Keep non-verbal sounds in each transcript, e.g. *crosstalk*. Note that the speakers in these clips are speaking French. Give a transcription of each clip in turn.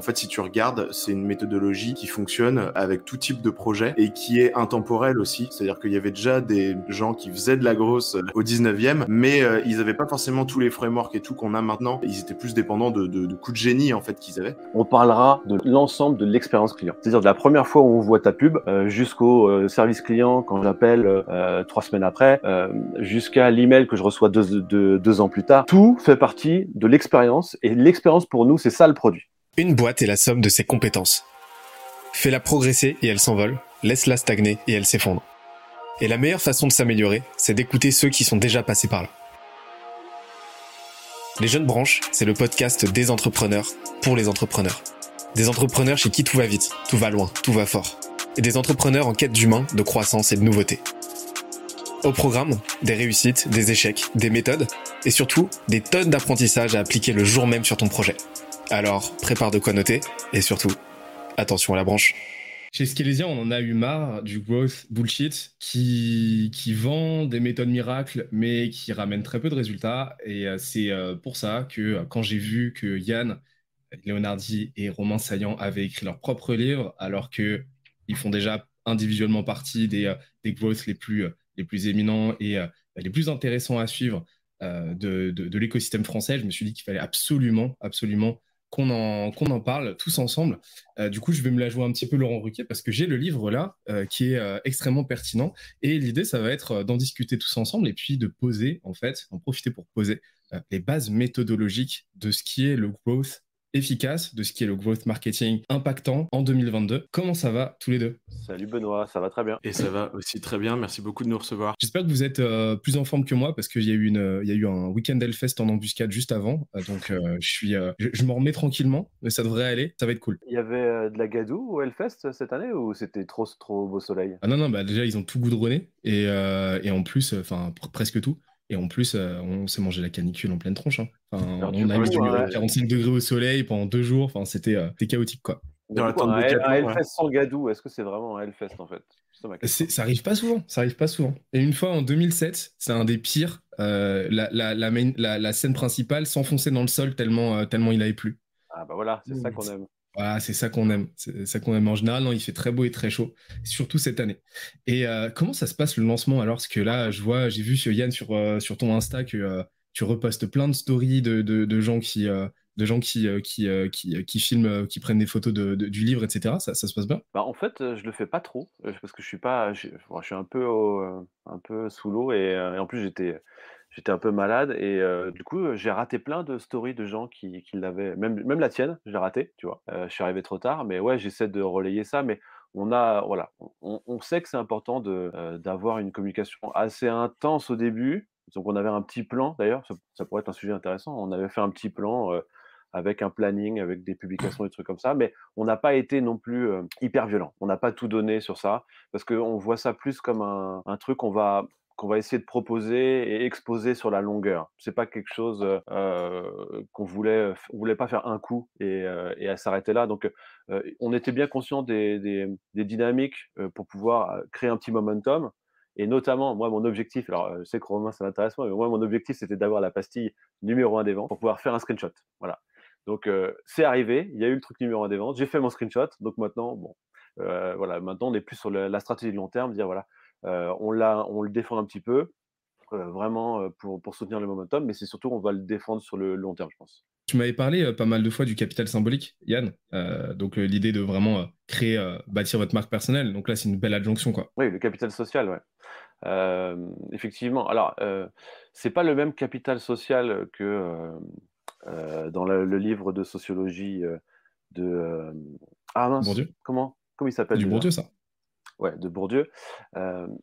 En fait, si tu regardes, c'est une méthodologie qui fonctionne avec tout type de projet et qui est intemporelle aussi. C'est-à-dire qu'il y avait déjà des gens qui faisaient de la grosse au 19e, mais euh, ils n'avaient pas forcément tous les frameworks et tout qu'on a maintenant. Ils étaient plus dépendants de, coups de génie en fait qu'ils avaient. On parlera de l'ensemble de l'expérience client. C'est-à-dire de la première fois où on voit ta pub euh, jusqu'au euh, service client quand j'appelle euh, trois semaines après, jusqu'à l'email que je reçois deux, deux, deux ans plus tard. Tout fait partie de l'expérience et l'expérience pour nous, c'est ça le produit. Une boîte est la somme de ses compétences. Fais-la progresser et elle s'envole, laisse-la stagner et elle s'effondre. Et la meilleure façon de s'améliorer, c'est d'écouter ceux qui sont déjà passés par là. Les Jeunes Branches, c'est le podcast des entrepreneurs pour les entrepreneurs. Des entrepreneurs chez qui tout va vite, tout va loin, tout va fort. Et des entrepreneurs en quête d'humain, de croissance et de nouveauté. Au programme, des réussites, des échecs, des méthodes et surtout des tonnes d'apprentissages à appliquer le jour même sur ton projet. Alors, prépare de quoi noter et surtout, attention à la branche. Chez Skelesia, on en a eu marre du growth bullshit qui, qui vend des méthodes miracles, mais qui ramène très peu de résultats. Et euh, c'est euh, pour ça que euh, quand j'ai vu que Yann, Leonardi et Romain Saillant avaient écrit leur propre livre, alors qu'ils font déjà individuellement partie des, des growths les plus, les plus éminents et les plus intéressants à suivre de, de, de l'écosystème français, je me suis dit qu'il fallait absolument, absolument qu'on en, en parle tous ensemble. Euh, du coup, je vais me la jouer un petit peu Laurent Ruquier parce que j'ai le livre là euh, qui est euh, extrêmement pertinent. Et l'idée, ça va être d'en discuter tous ensemble et puis de poser, en fait, en profiter pour poser les bases méthodologiques de ce qui est le growth efficace de ce qui est le growth marketing impactant en 2022. Comment ça va tous les deux? Salut Benoît, ça va très bien. Et ça va aussi très bien, merci beaucoup de nous recevoir. J'espère que vous êtes euh, plus en forme que moi parce qu'il y, a eu une, il y a eu un week-end Hellfest en embuscade juste avant. Euh, donc euh, je, suis, je, je m'en remets tranquillement, mais ça devrait aller, ça va être cool. Il y avait de la gadoue au Hellfest cette année ou c'était trop, trop beau soleil? Ah non, non, bah déjà ils ont tout goudronné et, et en plus, enfin presque tout. Et en plus, euh, on s'est mangé la canicule en pleine tronche. Hein. on a eu du 45 degrés au soleil pendant deux jours. Enfin, c'était euh, chaotique, quoi. Dans la un, Hellfest sans gadou, est-ce que c'est vraiment un Hellfest en fait? Ça arrive pas souvent. Ça arrive pas souvent. Et une fois en 2007, c'est un des pires. Euh, la, la, la, la, scène principale s'enfonçait dans le sol tellement, tellement il avait plu. Ah bah voilà, c'est ça mmh. qu'on aime. Voilà, c'est ça qu'on aime. Ça qu'on aime en général. Il fait très beau et très chaud, surtout cette année. Et euh, comment ça se passe le lancement alors? Que là, je vois, j'ai vu sur Yann sur, euh, sur ton Insta que euh, tu repostes plein de stories de, gens qui de gens qui, qui, qui, qui, filment, qui prennent des photos de, du livre, etc. Ça, se passe bien? Bah, En fait, je le fais pas trop parce que je suis pas, je, suis un peu, un peu sous l'eau et, en plus j'étais j'étais un peu malade et du coup, j'ai raté plein de stories de gens qui l'avaient même la tienne, j'ai raté, tu vois? je suis arrivé trop tard, mais ouais, j'essaie de relayer ça, mais on a voilà, on on sait que c'est important de, d'avoir une communication assez intense au début. Donc on avait un petit plan d'ailleurs, ça pourrait être un sujet intéressant. On avait fait un petit plan, avec un planning, avec des publications, des trucs comme ça, mais on n'a pas été non plus, hyper violent. On n'a pas tout donné sur ça parce qu'on voit ça plus comme un un truc qu'on va qu'on va essayer de proposer et exposer sur la longueur. C'est pas quelque chose euh, qu'on voulait, voulait pas faire un coup et, euh, à s'arrêter là. Donc, euh, on était bien conscient des, dynamiques pour pouvoir créer un petit momentum. Et notamment, moi, mon objectif, alors je sais que Romain, ça m'intéresse moi, mais moi, mon objectif, c'était d'avoir la pastille numéro un des ventes pour pouvoir faire un screenshot. Voilà. Donc, c'est arrivé, il y a eu le truc numéro un des ventes, j'ai fait mon screenshot. Donc maintenant, bon, voilà, maintenant, on est plus sur la stratégie de long terme, dire voilà, euh, on, on le défend un petit peu, euh, vraiment euh, pour, pour, soutenir le momentum, mais c'est surtout on va le défendre sur le long terme, je pense. Tu m'avais parlé pas mal de fois du capital symbolique, Yann. donc l'idée de vraiment créer, bâtir votre marque personnelle. Donc là, c'est une belle adjonction, quoi. Oui, le capital social, ouais. effectivement. Alors, c'est pas le même capital social que dans le, livre de sociologie de ah mince, Bourdieu. Comment Comment il s'appelle Du Bourdieu, ça ouais, de Bourdieu,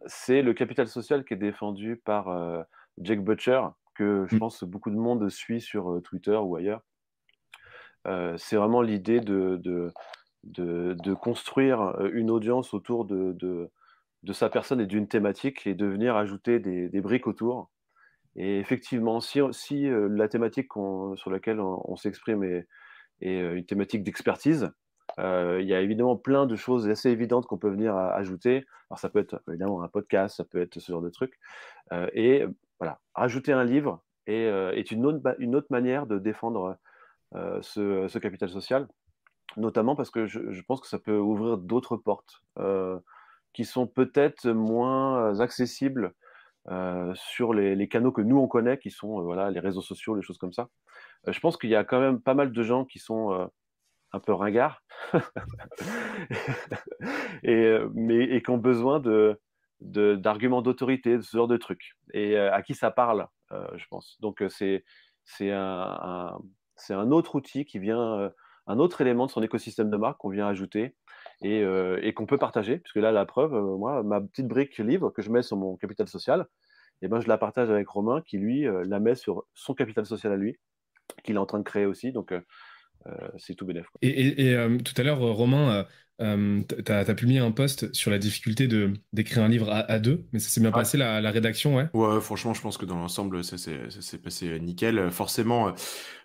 c'est le capital social qui est défendu par Jake Butcher, que je mmh. pense beaucoup de monde suit sur Twitter ou ailleurs. c'est vraiment l'idée de, de, de, construire une audience autour de, de, sa personne et d'une thématique et de venir ajouter des, des briques autour. Et effectivement, si, si la thématique sur laquelle on, s'exprime est, est, une thématique d'expertise, euh, il y a évidemment plein de choses assez évidentes qu'on peut venir ajouter. Alors ça peut être évidemment un podcast, ça peut être ce genre de truc. Euh, et voilà, rajouter un livre est, euh, une, autre, une autre manière de défendre ce, ce, capital social. notamment parce que je, pense que ça peut ouvrir d'autres portes qui sont peut-être moins accessibles sur les, canaux que nous on connaît, qui sont voilà les réseaux sociaux, les choses comme ça. je pense qu'il y a quand même pas mal de gens qui sont un peu ringards *laughs* et, mais, et qui ont besoin de d'arguments d'autorité, de ce genre de trucs, et à qui ça parle, je pense. Donc c'est c'est un, c'est un autre outil qui vient, un autre élément de son écosystème de marque qu'on vient ajouter et, et qu'on peut partager, puisque là, la preuve, moi, ma petite brique livre que je mets sur mon capital social, eh ben, je la partage avec Romain qui, lui, la met sur son capital social à lui, qu'il est en train de créer aussi. Donc, c'est tout bénéf. Et, tout à l'heure, Romain, euh, tu as, publié un post sur la difficulté de d'écrire un livre à, deux, mais ça s'est bien passé la, la, rédaction, ouais. Ouais, franchement, je pense que dans l'ensemble, ça s'est passé nickel. Forcément,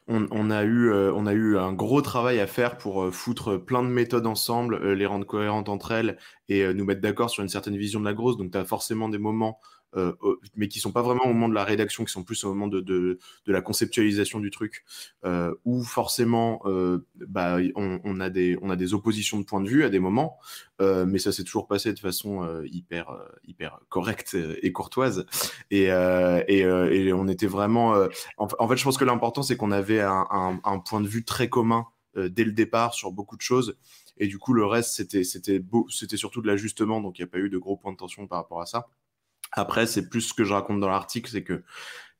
on, on, a eu, euh, on a eu un gros travail à faire pour euh, foutre plein de méthodes ensemble, euh, les rendre cohérentes entre elles et nous mettre d'accord sur une certaine vision de la grosse. Donc, tu as forcément des moments euh, mais qui sont pas vraiment au moment de la rédaction, qui sont plus au moment de, de, la conceptualisation du truc, euh, où forcément euh, bah, on, a des, on a des oppositions de point de vue à des moments, euh, mais ça s'est toujours passé de façon hyper, hyper correcte et courtoise. Et, et, on était vraiment. En, fait, je pense que l'important, c'est qu'on avait un, un, point de vue très commun dès le départ sur beaucoup de choses. Et du coup, le reste, c'était, c'était surtout de l'ajustement, donc il n'y a pas eu de gros points de tension par rapport à ça. Après, c'est plus ce que je raconte dans l'article, c'est que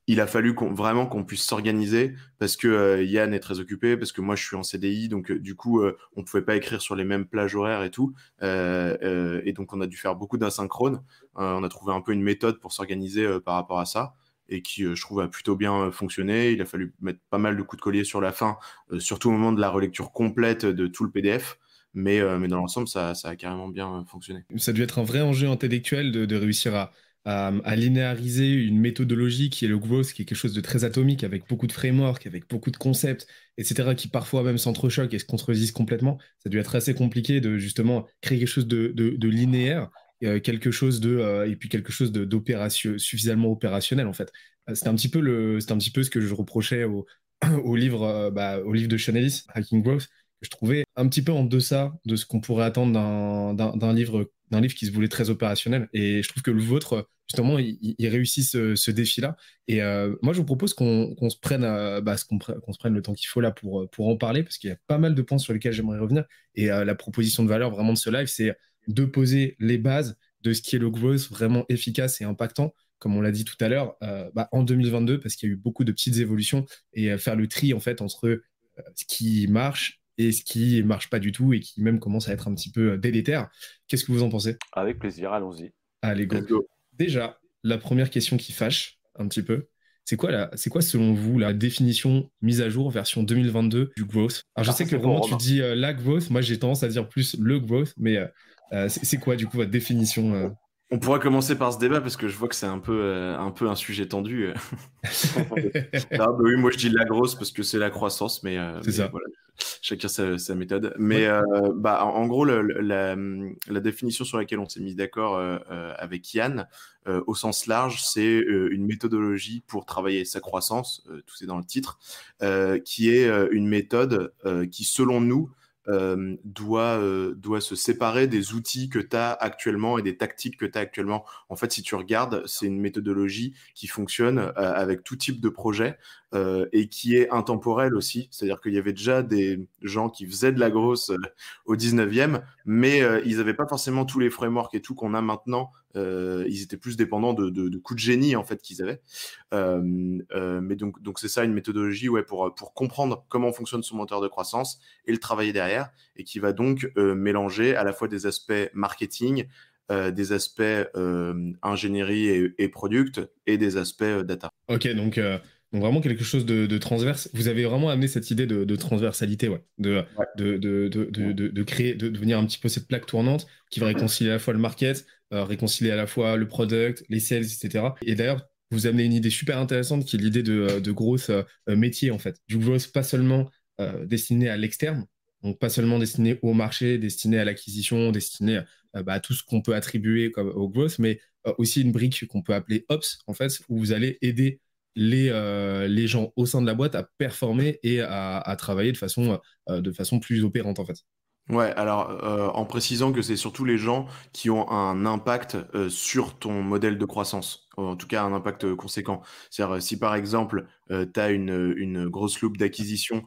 il a fallu vraiment qu'on puisse s'organiser parce que euh, Yann est très occupé, parce que moi je suis en CDI, donc euh, du coup euh, on pouvait pas écrire sur les mêmes plages horaires et tout, et donc on a dû faire beaucoup d'asynchrone. on a trouvé un peu une méthode pour s'organiser par rapport à ça et qui je trouve a plutôt bien fonctionné. Il a fallu mettre pas mal de coups de collier sur la fin, surtout au moment de la relecture complète de tout le PDF. Mais, mais dans l'ensemble, ça, a carrément bien fonctionné. Ça a dû être un vrai enjeu intellectuel de réussir à, à, linéariser une méthodologie qui est le growth, qui est quelque chose de très atomique, avec beaucoup de frameworks, avec beaucoup de concepts, etc., qui parfois même s'entrechoquent et se contredisent complètement. Ça a dû être assez compliqué de justement créer quelque chose de, linéaire, euh, quelque chose de, euh, et puis quelque chose d'opération suffisamment opérationnel en fait. Euh, c'était un petit peu c'est un petit peu ce que je reprochais au, *clears throat* au livre, bah, au livre de Chanelis, Hacking Growth, que je trouvais un petit peu en deçà de ce qu'on pourrait attendre d'un livre d'un livre qui se voulait très opérationnel. Et je trouve que le vôtre, justement, il, réussit ce, défi-là. Et euh, moi, je vous propose qu'on se prenne, euh, bah, prenne le temps qu'il faut là pour, pour en parler, parce qu'il y a pas mal de points sur lesquels j'aimerais revenir. Et euh, la proposition de valeur vraiment de ce live, c'est de poser les bases de ce qui est le growth vraiment efficace et impactant, comme on l'a dit tout à l'heure, bah, en 2022, parce qu'il y a eu beaucoup de petites évolutions, et faire le tri en fait entre ce qui marche et ce qui marche pas du tout et qui même commence à être un petit peu euh, délétère. Qu'est-ce que vous en pensez? Avec plaisir, allons-y. Allez, go. Déjà, la première question qui fâche un petit peu, c'est quoi, la, c'est quoi selon vous la définition mise à jour version 2022 du growth? Alors je ah, sais que vraiment tu dis euh, la growth, moi j'ai tendance à dire plus le growth, mais euh, c'est, quoi du coup votre définition On pourrait commencer par ce débat parce que je vois que c'est un peu, un, peu un sujet tendu. *laughs* ah, bah oui, moi je dis la grosse parce que c'est la croissance, mais, ça. Voilà chacun sa, sa, méthode. Mais euh, bah, en, gros, le, la, la, définition sur laquelle on s'est mis d'accord euh, euh avec Yann, euh, au sens large, c'est euh, une méthodologie pour travailler sa croissance, tout c'est dans le titre, qui est une méthode qui, selon nous, euh, doit, euh, doit se séparer des outils que tu as actuellement et des tactiques que tu as actuellement. En fait, si tu regardes, c'est une méthodologie qui fonctionne euh, avec tout type de projet et qui est intemporelle aussi. C'est-à-dire qu'il y avait déjà des gens qui faisaient de la grosse au 19e, mais ils n'avaient pas forcément tous les frameworks et tout qu'on a maintenant. Ils étaient plus dépendants de, de, de, coups de génie en fait qu'ils avaient. mais donc, donc c'est ça une méthodologie ouais, pour, pour comprendre comment fonctionne son moteur de croissance et le travailler derrière et qui va donc euh, mélanger à la fois des aspects marketing, euh, des aspects euh, ingénierie et, et, product et des aspects data. Ok, donc, donc, vraiment quelque chose de, transverse. Vous avez vraiment amené cette idée de, transversalité, ouais. De, créer, de devenir un petit peu cette plaque tournante qui va réconcilier à la fois le market, réconcilier à la fois le product, les sales, etc. Et d'ailleurs, vous amenez une idée super intéressante qui est l'idée de, de growth métier, en fait. Du growth pas seulement destiné à l'externe, donc, pas seulement destiné au marché, destiné à l'acquisition, destiné euh, bah, à tout ce qu'on peut attribuer comme, au growth, mais euh, aussi une brique qu'on peut appeler Ops, en fait, où vous allez aider les, les gens au sein de la boîte à performer et à, à travailler de façon, de façon plus opérante en fait. Ouais, alors en précisant que c'est surtout les gens qui ont un impact sur ton modèle de croissance, en tout cas un impact conséquent. C'est-à-dire si par exemple tu as une, une grosse loupe d'acquisition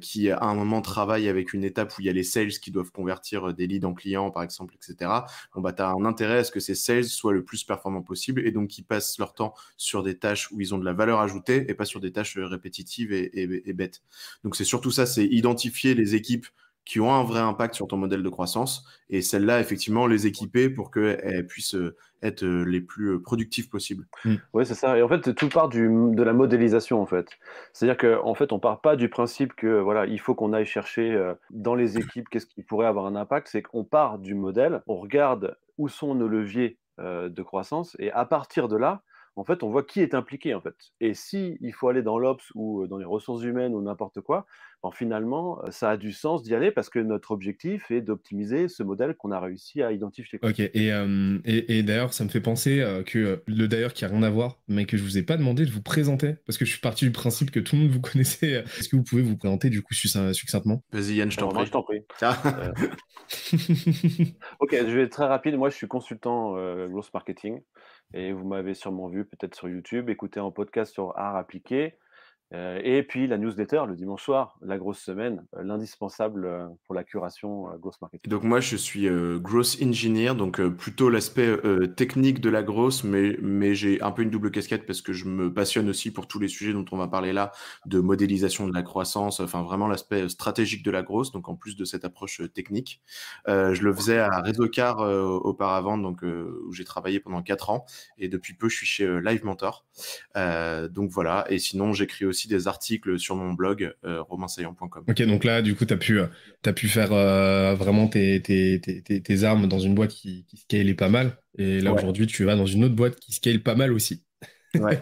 qui à un moment travaille avec une étape où il y a les sales qui doivent convertir des leads en clients par exemple, etc. Bon bah tu as un intérêt à ce que ces sales soient le plus performants possible et donc qu'ils passent leur temps sur des tâches où ils ont de la valeur ajoutée et pas sur des tâches répétitives et bêtes. Donc c'est surtout ça, c'est identifier les équipes qui ont un vrai impact sur ton modèle de croissance et celles-là, effectivement, les équiper pour qu'elles puissent euh, être euh, les plus euh, productives possibles. Mm. Oui, c'est ça. Et en fait, tout part du, de la modélisation, en fait. C'est-à-dire qu'en en fait, on part pas du principe que voilà, il faut qu'on aille chercher dans les équipes qu'est-ce qui pourrait avoir un impact. C'est qu'on part du modèle, on regarde où sont nos leviers de croissance et à partir de là, en fait, on voit qui est impliqué, en fait. Et si il faut aller dans l'Ops ou dans les ressources humaines ou n'importe quoi, ben, finalement, ça a du sens d'y aller parce que notre objectif est d'optimiser ce modèle qu'on a réussi à identifier. Ok, et, et, d'ailleurs, ça me fait penser que le d'ailleurs qui a rien à voir, mais que je vous ai pas demandé de vous présenter, parce que je suis parti du principe que tout le monde vous *laughs* connaissait. Est-ce que vous pouvez vous présenter du coup succinctement? Vas-y Yann, je t'en prie. je t'en prie. *laughs* ok, je vais être très rapide. Moi, je suis consultant growth marketing et vous m'avez sûrement vu peut-être sur YouTube, écouté en podcast sur Art appliqué. Euh, et puis la newsletter le dimanche soir, la grosse semaine, euh, l'indispensable euh, pour la curation grosse marketing. Donc moi je suis gross engineer, donc plutôt l'aspect technique de la grosse, mais, mais j'ai un peu une double casquette parce que je me passionne aussi pour tous les sujets dont on va parler là, de modélisation de la croissance, enfin vraiment l'aspect stratégique de la grosse, donc en plus de cette approche technique. je le faisais à Réseau Car auparavant, donc où j'ai travaillé pendant quatre ans, et depuis peu je suis chez Live Mentor. donc voilà, et sinon j'écris aussi des articles sur mon blog euh, romainsaillant.com. Ok, donc là, du coup, tu as pu, euh, as pu faire euh, vraiment tes, tes, tes, tes, armes dans une boîte qui, qui scale pas mal. Et là, aujourd'hui, tu vas dans une autre boîte qui scale pas mal aussi.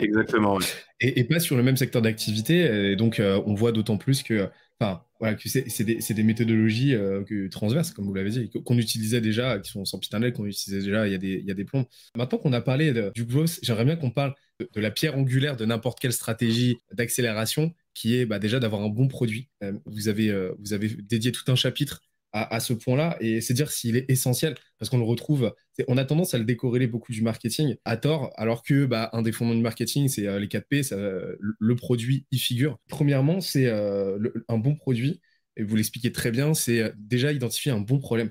Exactement. et, et, pas sur le même secteur d'activité. Et donc, on voit d'autant plus que Enfin, voilà, c'est des, méthodologies euh, transverses, comme vous l'avez dit, qu'on utilisait déjà, qui sont sans piternel, qu'on utilisait déjà il y a des, il y a des plombs. Maintenant qu'on a parlé du growth, j'aimerais bien qu'on parle de, la pierre angulaire de n'importe quelle stratégie d'accélération, qui est bah, déjà d'avoir un bon produit. Euh, vous, avez, euh, vous avez dédié tout un chapitre à, ce point-là. Et c'est dire s'il est essentiel, parce qu'on le retrouve, on a tendance à le décorréler beaucoup du marketing à tort, alors que bah, un des fondements du marketing, c'est euh, les 4P, ça, le produit y figure. Premièrement, c'est euh, un bon produit, et vous l'expliquez très bien, c'est euh, déjà identifier un bon problème.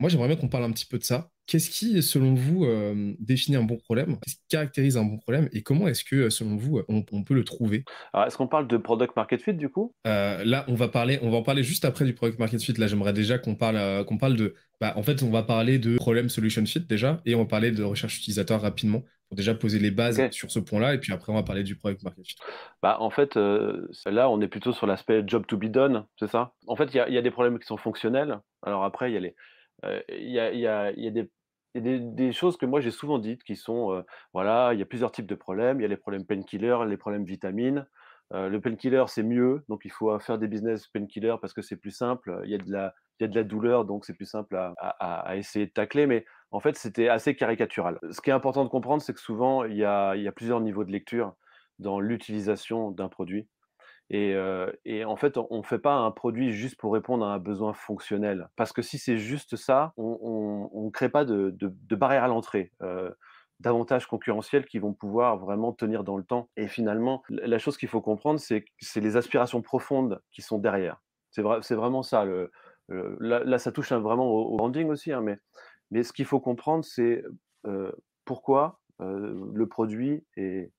Moi, j'aimerais bien qu'on parle un petit peu de ça. Qu'est-ce qui, selon vous, euh, définit un bon problème Qu'est-ce qui caractérise un bon problème Et comment est-ce que, selon vous, on, peut le trouver? Est-ce qu'on parle de product market fit du coup? Euh, Là, on va parler, on va en parler juste après du product market fit. Là, j'aimerais déjà qu'on parle, euh, qu'on parle de. Bah, en fait, on va parler de problème solution fit déjà, et on va parler de recherche utilisateur rapidement pour déjà poser les bases sur ce point-là, et puis après, on va parler du product market fit. Bah, en fait, là, on est plutôt sur l'aspect job to be done, c'est ça? En fait, il y, y, a des problèmes qui sont fonctionnels. Alors après, il y a les il y a, des, choses que moi j'ai souvent dites qui sont, voilà, il y a plusieurs types de problèmes. Il y a les problèmes painkiller, les problèmes vitamines. le painkiller, c'est mieux, donc il faut faire des business painkiller parce que c'est plus simple. Il y, a de la, il y a de la douleur, donc c'est plus simple à, essayer de tacler. Mais en fait, c'était assez caricatural. Ce qui est important de comprendre, c'est que souvent, il y a, il y a plusieurs niveaux de lecture dans l'utilisation d'un produit. Et, en fait, on ne fait pas un produit juste pour répondre à un besoin fonctionnel. Parce que si c'est juste ça, on ne crée pas de, barrière à l'entrée. d'avantages concurrentiels qui vont pouvoir vraiment tenir dans le temps. Et finalement, la chose qu'il faut comprendre, c'est les aspirations profondes qui sont derrière. C'est vrai, vraiment ça. Là, ça touche vraiment au, branding aussi, hein, mais ce qu'il faut comprendre, c'est pourquoi le produit est,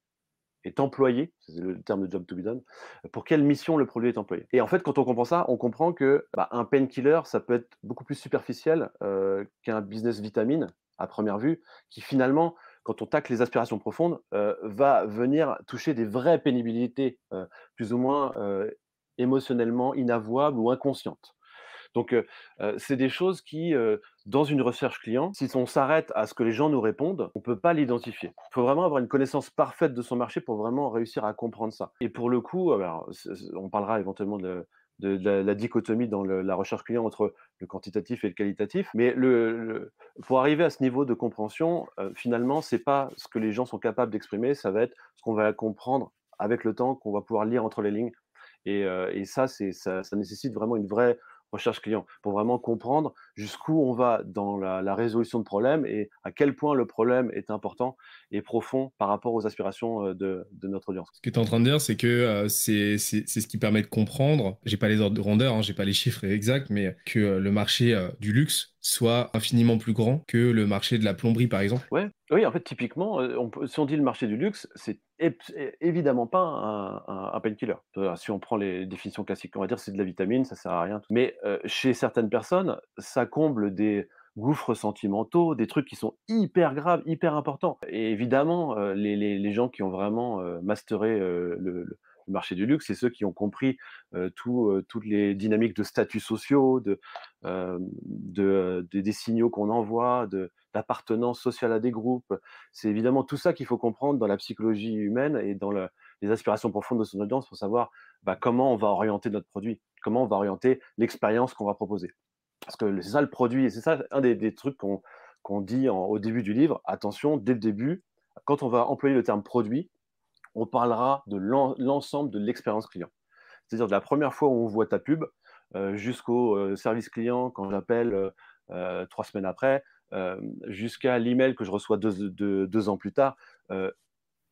est employé, c'est le terme de job to be done, pour quelle mission le produit est employé. Et en fait, quand on comprend ça, on comprend que bah, un painkiller, ça peut être beaucoup plus superficiel euh, qu'un business vitamine à première vue, qui finalement, quand on tacle les aspirations profondes, euh, va venir toucher des vraies pénibilités, euh, plus ou moins émotionnellement inavouables ou inconscientes. Donc, c'est des choses qui, dans une recherche client, si on s'arrête à ce que les gens nous répondent, on ne peut pas l'identifier. Il faut vraiment avoir une connaissance parfaite de son marché pour vraiment réussir à comprendre ça. Et pour le coup, on parlera éventuellement de, la, dichotomie dans la recherche client entre le quantitatif et le qualitatif. Mais pour arriver à ce niveau de compréhension, euh, finalement, c'est pas ce que les gens sont capables d'exprimer, ça va être ce qu'on va comprendre avec le temps, qu'on va pouvoir lire entre les lignes. Et, euh, ça, ça nécessite vraiment une vraie recherche client pour vraiment comprendre jusqu'où on va dans la, résolution de problèmes et à quel point le problème est important et profond par rapport aux aspirations euh, de, notre audience. Ce que tu es en train de dire, c'est que euh, c'est ce qui permet de comprendre, j'ai pas les ordres de grandeur, hein, j'ai pas les chiffres exacts, mais que euh, le marché du luxe soit infiniment plus grand que le marché de la plomberie, par exemple. Ouais. Oui, en fait, typiquement, on si on dit le marché du luxe, c'est évidemment pas un, un, painkiller. Si on prend les définitions classiques, on va dire c'est de la vitamine, ça sert à rien. Mais chez certaines personnes, ça comble des gouffres sentimentaux, des trucs qui sont hyper graves, hyper importants. Et évidemment, les, les, gens qui ont vraiment masteré le, marché du luxe, c'est ceux qui ont compris tout, toutes les dynamiques de statuts sociaux, de, de, des signaux qu'on envoie, d'appartenance sociale à des groupes. C'est évidemment tout ça qu'il faut comprendre dans la psychologie humaine et dans les aspirations profondes de son audience pour savoir bah, comment on va orienter notre produit, comment on va orienter l'expérience qu'on va proposer. Parce que c'est ça le produit, et c'est ça un des, trucs qu'on dit au début du livre. Attention, dès le début, quand on va employer le terme produit, on parlera de l'ensemble de l'expérience client. C'est-à-dire de la première fois où on voit ta pub euh, jusqu'au euh, service client quand j'appelle euh, trois semaines après, jusqu'à l'email que je reçois deux, ans plus tard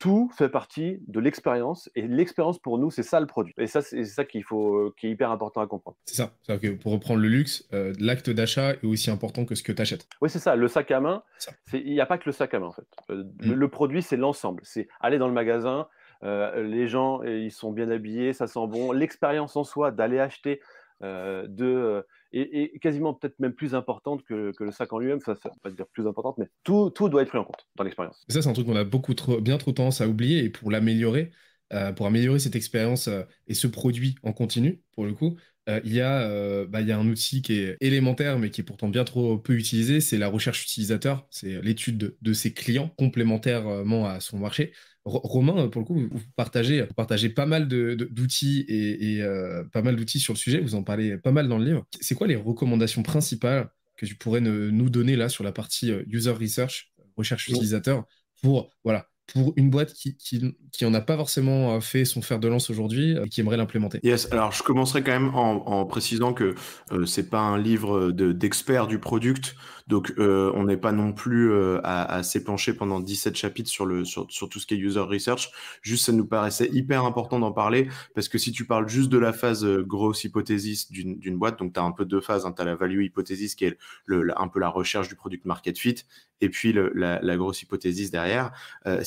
tout fait partie de l'expérience et l'expérience pour nous c'est ça le produit. Et ça c'est ça qu'il faut qui est hyper important à comprendre. C'est ça. Que pour reprendre le luxe l'acte d'achat est aussi important que ce que tu achètes oui c'est ça. Le sac à main il n'y a pas que le sac à main en fait. Le, mm. produit c'est l'ensemble. C'est aller dans le magasin les gens ils sont bien habillés ça sent bon. L'expérience en soi d'aller acheter de et, quasiment peut-être même plus importante que, le sac en lui-même. Ça, ça pas dire plus importante, mais tout, tout doit être pris en compte dans l'expérience. Ça, c'est un truc qu'on a beaucoup trop, bien trop tendance à oublier. Et pour l'améliorer, euh, pour améliorer cette expérience euh, et ce produit en continu, pour le coup, euh, il, y a, bah, il y a un outil qui est élémentaire, mais qui est pourtant bien trop peu utilisé, c'est la recherche utilisateur. C'est l'étude de, de, ses clients complémentairement à son marché. Romain, pour le coup, vous partagez, partagez pas mal d'outils et, euh, pas mal d'outils sur le sujet. Vous en parlez pas mal dans le livre. C'est quoi les recommandations principales que tu pourrais nous donner là sur la partie euh, user research, recherche utilisateur, pour voilà pour une boîte qui, qui, qui en a pas forcément euh, fait son fer de lance aujourd'hui et qui aimerait l'implémenter Yes, alors je commencerai quand même en, précisant que euh, c'est pas un livre d'experts du product, donc euh, on n'est pas non plus euh, à, à s'épancher pendant 17 chapitres sur, le, sur, sur tout ce qui est user research. Juste, ça nous paraissait hyper important d'en parler parce que si tu parles juste de la phase grosse hypothesis d'une boîte, donc tu as un peu deux phases, hein, tu as la value hypothesis qui est un peu la recherche du product market fit et puis la, grosse hypothesis derrière.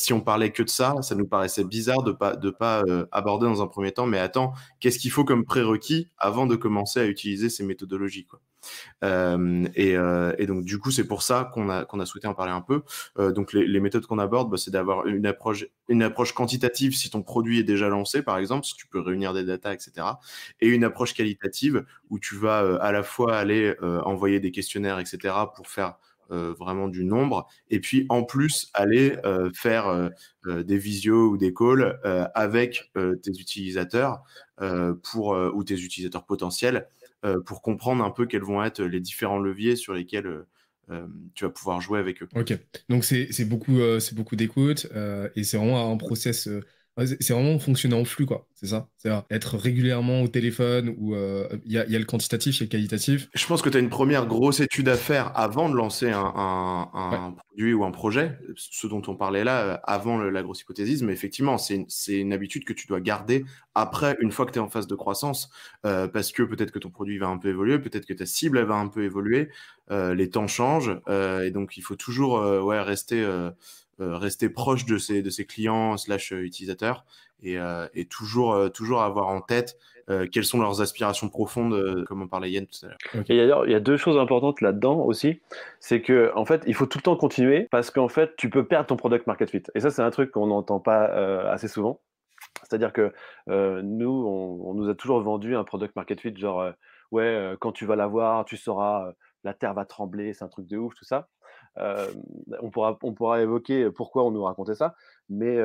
Si on parlait que de ça, ça nous paraissait bizarre de pas de pas euh, aborder dans un premier temps. Mais attends, qu'est-ce qu'il faut comme prérequis avant de commencer à utiliser ces méthodologies euh, et, euh, et, donc du coup, c'est pour ça qu'on a qu'on a souhaité en parler un peu. Donc les, les, méthodes qu'on aborde, bah, c'est d'avoir une approche une approche quantitative si ton produit est déjà lancé, par exemple, si tu peux réunir des datas, etc. Et une approche qualitative où tu vas à la fois aller envoyer des questionnaires, etc. pour faire euh, vraiment du nombre, et puis en plus aller euh, faire euh, des visios ou des calls avec tes utilisateurs pour, ou tes utilisateurs potentiels pour comprendre un peu quels vont être les différents leviers sur lesquels tu vas pouvoir jouer avec eux. Ok, donc c'est beaucoup, beaucoup d'écoute et c'est vraiment un process c'est vraiment fonctionner en flux, quoi. C'est ça. C'est être régulièrement au téléphone où euh, il y, a, le quantitatif, il y a le qualitatif. Je pense que tu as une première grosse étude à faire avant de lancer un, produit ou un projet, ce dont on parlait là, euh, avant la grosse hypothèse. Mais effectivement, c'est une, habitude que tu dois garder après, une fois que tu es en phase de croissance, euh, parce que peut-être que ton produit va un peu évoluer, peut-être que ta cible elle va un peu évoluer, les temps changent, et donc il faut toujours ouais, rester euh, rester proche de ses, de ses clients slash euh, utilisateurs et, euh, et toujours, toujours avoir en tête quelles sont leurs aspirations profondes, comme on parlait Yann tout à l'heure. Il y a deux choses importantes là-dedans aussi, c'est que en fait, il faut tout le temps continuer parce qu'en fait, tu peux perdre ton product market fit. Et ça, c'est un truc qu'on n'entend pas assez souvent. C'est-à-dire que nous, on, on, nous a toujours vendu un product market fit genre ouais, quand tu vas l'avoir, tu sauras, la terre va trembler, c'est un truc de ouf, tout ça. On, pourra, évoquer pourquoi on nous racontait ça, mais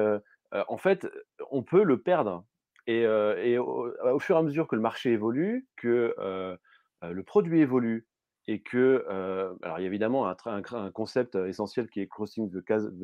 en fait, on peut le perdre et au, fur et à mesure que le marché évolue, que le produit évolue, et que, euh, alors il y a évidemment un, concept essentiel qui est crossing the,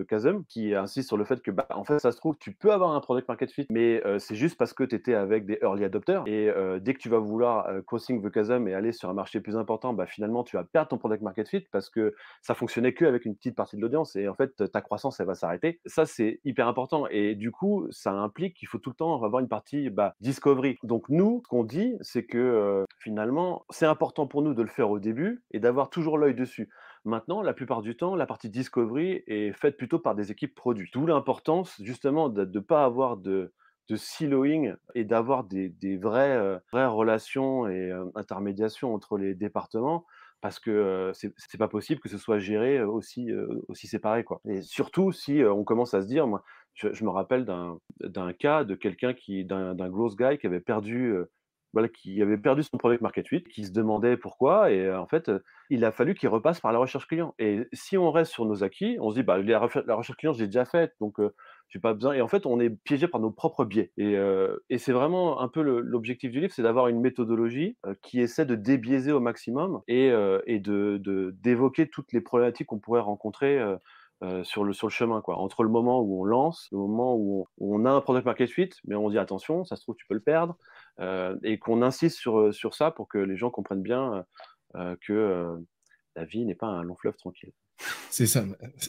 chasm, qui insiste sur le fait que, bah, en fait, ça se trouve, tu peux avoir un product market fit, mais c'est juste parce que tu étais avec des early adopters. Et dès que tu vas vouloir crossing the chasm et aller sur un marché plus important, bah, finalement, tu vas perdre ton product market fit parce que ça fonctionnait que avec une petite partie de l'audience. Et en fait, ta croissance, elle va s'arrêter. Ça, c'est hyper important. Et du coup, ça implique qu'il faut tout le temps avoir une partie bah, discovery. Donc, nous, ce qu'on dit, c'est que finalement, c'est important pour nous de le faire au début et d'avoir toujours l'œil dessus. Maintenant, la plupart du temps, la partie discovery est faite plutôt par des équipes produits. D'où l'importance justement de ne pas avoir de, siloing et d'avoir des, vraies, euh, vraies, relations et euh, intermédiations entre les départements parce que euh, ce c'est pas possible que ce soit géré aussi, aussi séparé. Quoi. Et surtout si on commence à se dire, moi, je, me rappelle d'un cas de quelqu'un qui, d'un gross guy qui avait perdu qui avait perdu son product market fit, qui se demandait pourquoi, et en fait, il a fallu qu'il repasse par la recherche client. Et si on reste sur nos acquis, on se dit, bah, la, recherche client, j'ai déjà faite, donc j'ai pas besoin. Et en fait, on est piégé par nos propres biais. Et, et c'est vraiment un peu l'objectif du livre, c'est d'avoir une méthodologie qui essaie de débiaiser au maximum et, de d'évoquer toutes les problématiques qu'on pourrait rencontrer. sur, le, sur le chemin, quoi. Entre le moment où on lance, le moment où on, où on, a un product market fit, mais on dit attention, ça se trouve, tu peux le perdre. Euh, et qu'on insiste sur, euh, sur ça pour que les gens comprennent bien euh, que la vie n'est pas un long fleuve tranquille. C'est ça,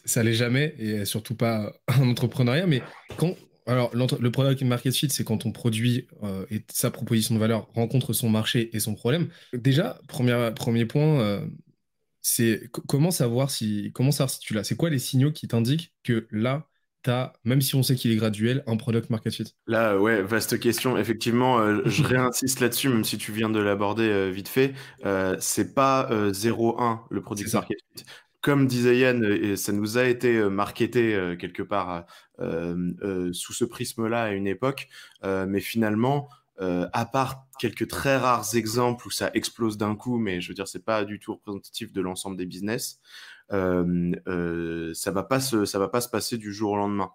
ça l'est jamais, et surtout pas en entrepreneuriat. Mais quand, alors, le product market fit, c'est quand on produit et sa proposition de valeur rencontre son marché et son problème. Déjà, premier, premier point, c'est comment savoir si, comment savoir si tu l'as? C'est quoi les signaux qui t'indiquent que là, même si on sait qu'il est graduel, un product market fit Là, ouais, vaste question. Effectivement, euh, *laughs* je réinsiste là-dessus, même si tu viens de l'aborder euh, vite fait. Euh, c'est pas 0-1 le product market fit. Comme disait Yann, et ça nous a été marketé quelque part sous ce prisme-là à une époque, mais finalement, à part quelques très rares exemples où ça explose d'un coup, mais je veux dire, c'est pas du tout représentatif de l'ensemble des business euh, ça va pas se, ça va pas se passer du jour au lendemain.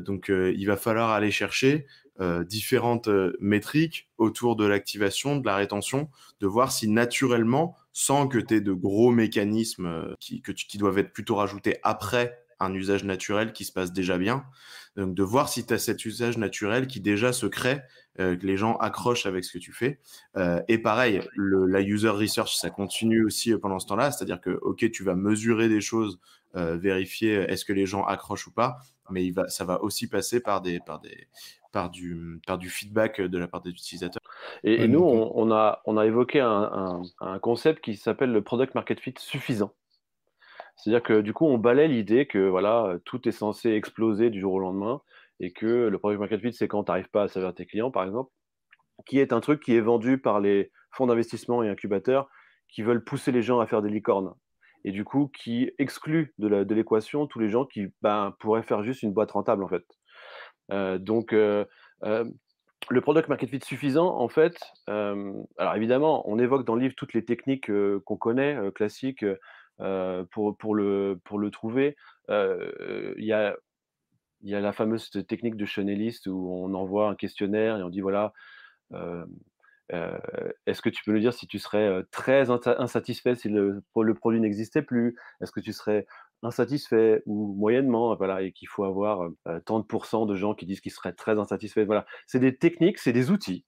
Donc, il va falloir aller chercher différentes métriques autour de l'activation, de la rétention, de voir si naturellement, sans que tu aies de gros mécanismes qui, que qui doivent être plutôt rajoutés après un usage naturel qui se passe déjà bien. Donc, de voir si tu as cet usage naturel qui déjà se crée euh, que les gens accrochent avec ce que tu fais. Euh, et pareil, le, la user research, ça continue aussi euh, pendant ce temps-là, c'est-à-dire que, OK, tu vas mesurer des choses, vérifier est-ce que les gens accrochent ou pas, mais il va, ça va aussi passer par, des, par, des, par, du, par du feedback de la part des utilisateurs. Et, nous, on, a, on a évoqué un, un concept qui s'appelle le product market fit suffisant. C'est-à-dire que du coup, on balaie l'idée que voilà, tout est censé exploser du jour au lendemain et que le product market fit, c'est quand tu n'arrives pas à servir tes clients, par exemple, qui est un truc qui est vendu par les fonds d'investissement et incubateurs qui veulent pousser les gens à faire des licornes. Et du coup, qui exclut de l'équation tous les gens qui ben, pourraient faire juste une boîte rentable, en fait. Euh, donc, euh, euh, le product market fit suffisant, en fait, alors évidemment, on évoque dans le livre toutes les techniques qu'on connaît, classiques, pour, pour, le, pour le trouver. Il y a y a la fameuse technique de Chanelist où on envoie un questionnaire et on dit voilà, euh, euh, est-ce que tu peux nous dire si tu serais euh, très insatisfait si le, le produit n'existait plus? Est-ce que tu serais insatisfait ou moyennement? Voilà, et qu'il faut avoir tant de pourcents de gens qui disent qu'ils seraient très insatisfaits. Voilà, c'est des techniques, c'est des outils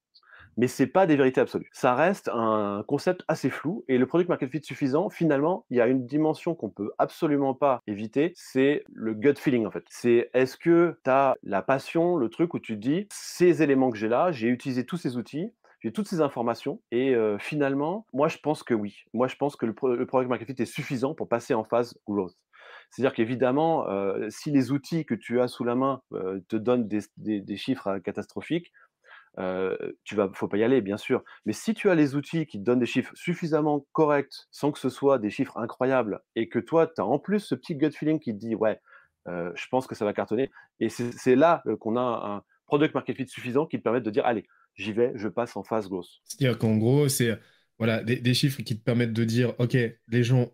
mais c'est pas des vérités absolues. Ça reste un concept assez flou et le product market fit suffisant, finalement, il y a une dimension qu'on peut absolument pas éviter, c'est le gut feeling en fait. C'est est-ce que tu as la passion, le truc où tu te dis ces éléments que j'ai là, j'ai utilisé tous ces outils, j'ai toutes ces informations et euh, finalement, moi je pense que oui. Moi je pense que le, product market fit est suffisant pour passer en phase growth. C'est-à-dire qu'évidemment, euh, si les outils que tu as sous la main euh, te donnent des chiffres catastrophiques, euh, tu vas, faut pas y aller, bien sûr. Mais si tu as les outils qui te donnent des chiffres suffisamment corrects, sans que ce soit des chiffres incroyables, et que toi, tu as en plus ce petit gut feeling qui te dit, ouais, euh, je pense que ça va cartonner. Et c'est là qu'on a un product market fit suffisant qui te permet de dire, allez, j'y vais, je passe en phase grosse. C'est-à-dire qu'en gros, c'est voilà, des, chiffres qui te permettent de dire, OK, les gens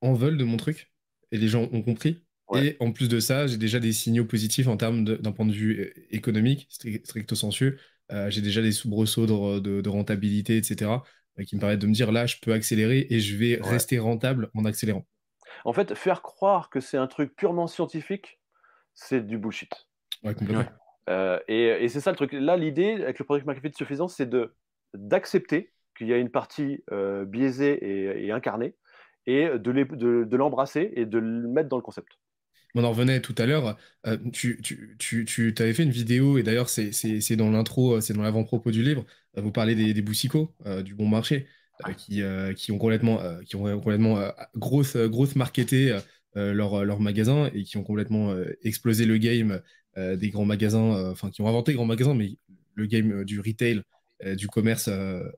en veulent de mon truc, et les gens ont compris. Et en plus de ça, j'ai déjà des signaux positifs en termes d'un point de vue économique, stricto sensu, j'ai déjà des soubresauts de, rentabilité, etc., qui me permettent de me dire là, je peux accélérer et je vais rester rentable en accélérant. En fait, faire croire que c'est un truc purement scientifique, c'est du bullshit. Ouais, complètement. et, c'est ça le truc. Là, l'idée avec le product market fit suffisant, c'est de d'accepter qu'il y a une partie biaisée et, incarnée et de l'embrasser et de le mettre dans le concept. On en revenait tout à l'heure. tu, tu, tu, avais fait une vidéo, et d'ailleurs, c'est dans l'intro, c'est dans l'avant-propos du livre. vous parlez des, des boussicots, du bon marché, qui, qui ont complètement, qui ont complètement grosse, grosse marketé leur, leur magasin et qui ont complètement explosé le game des grands magasins, enfin, qui ont inventé les grands magasins, mais le game du retail, du commerce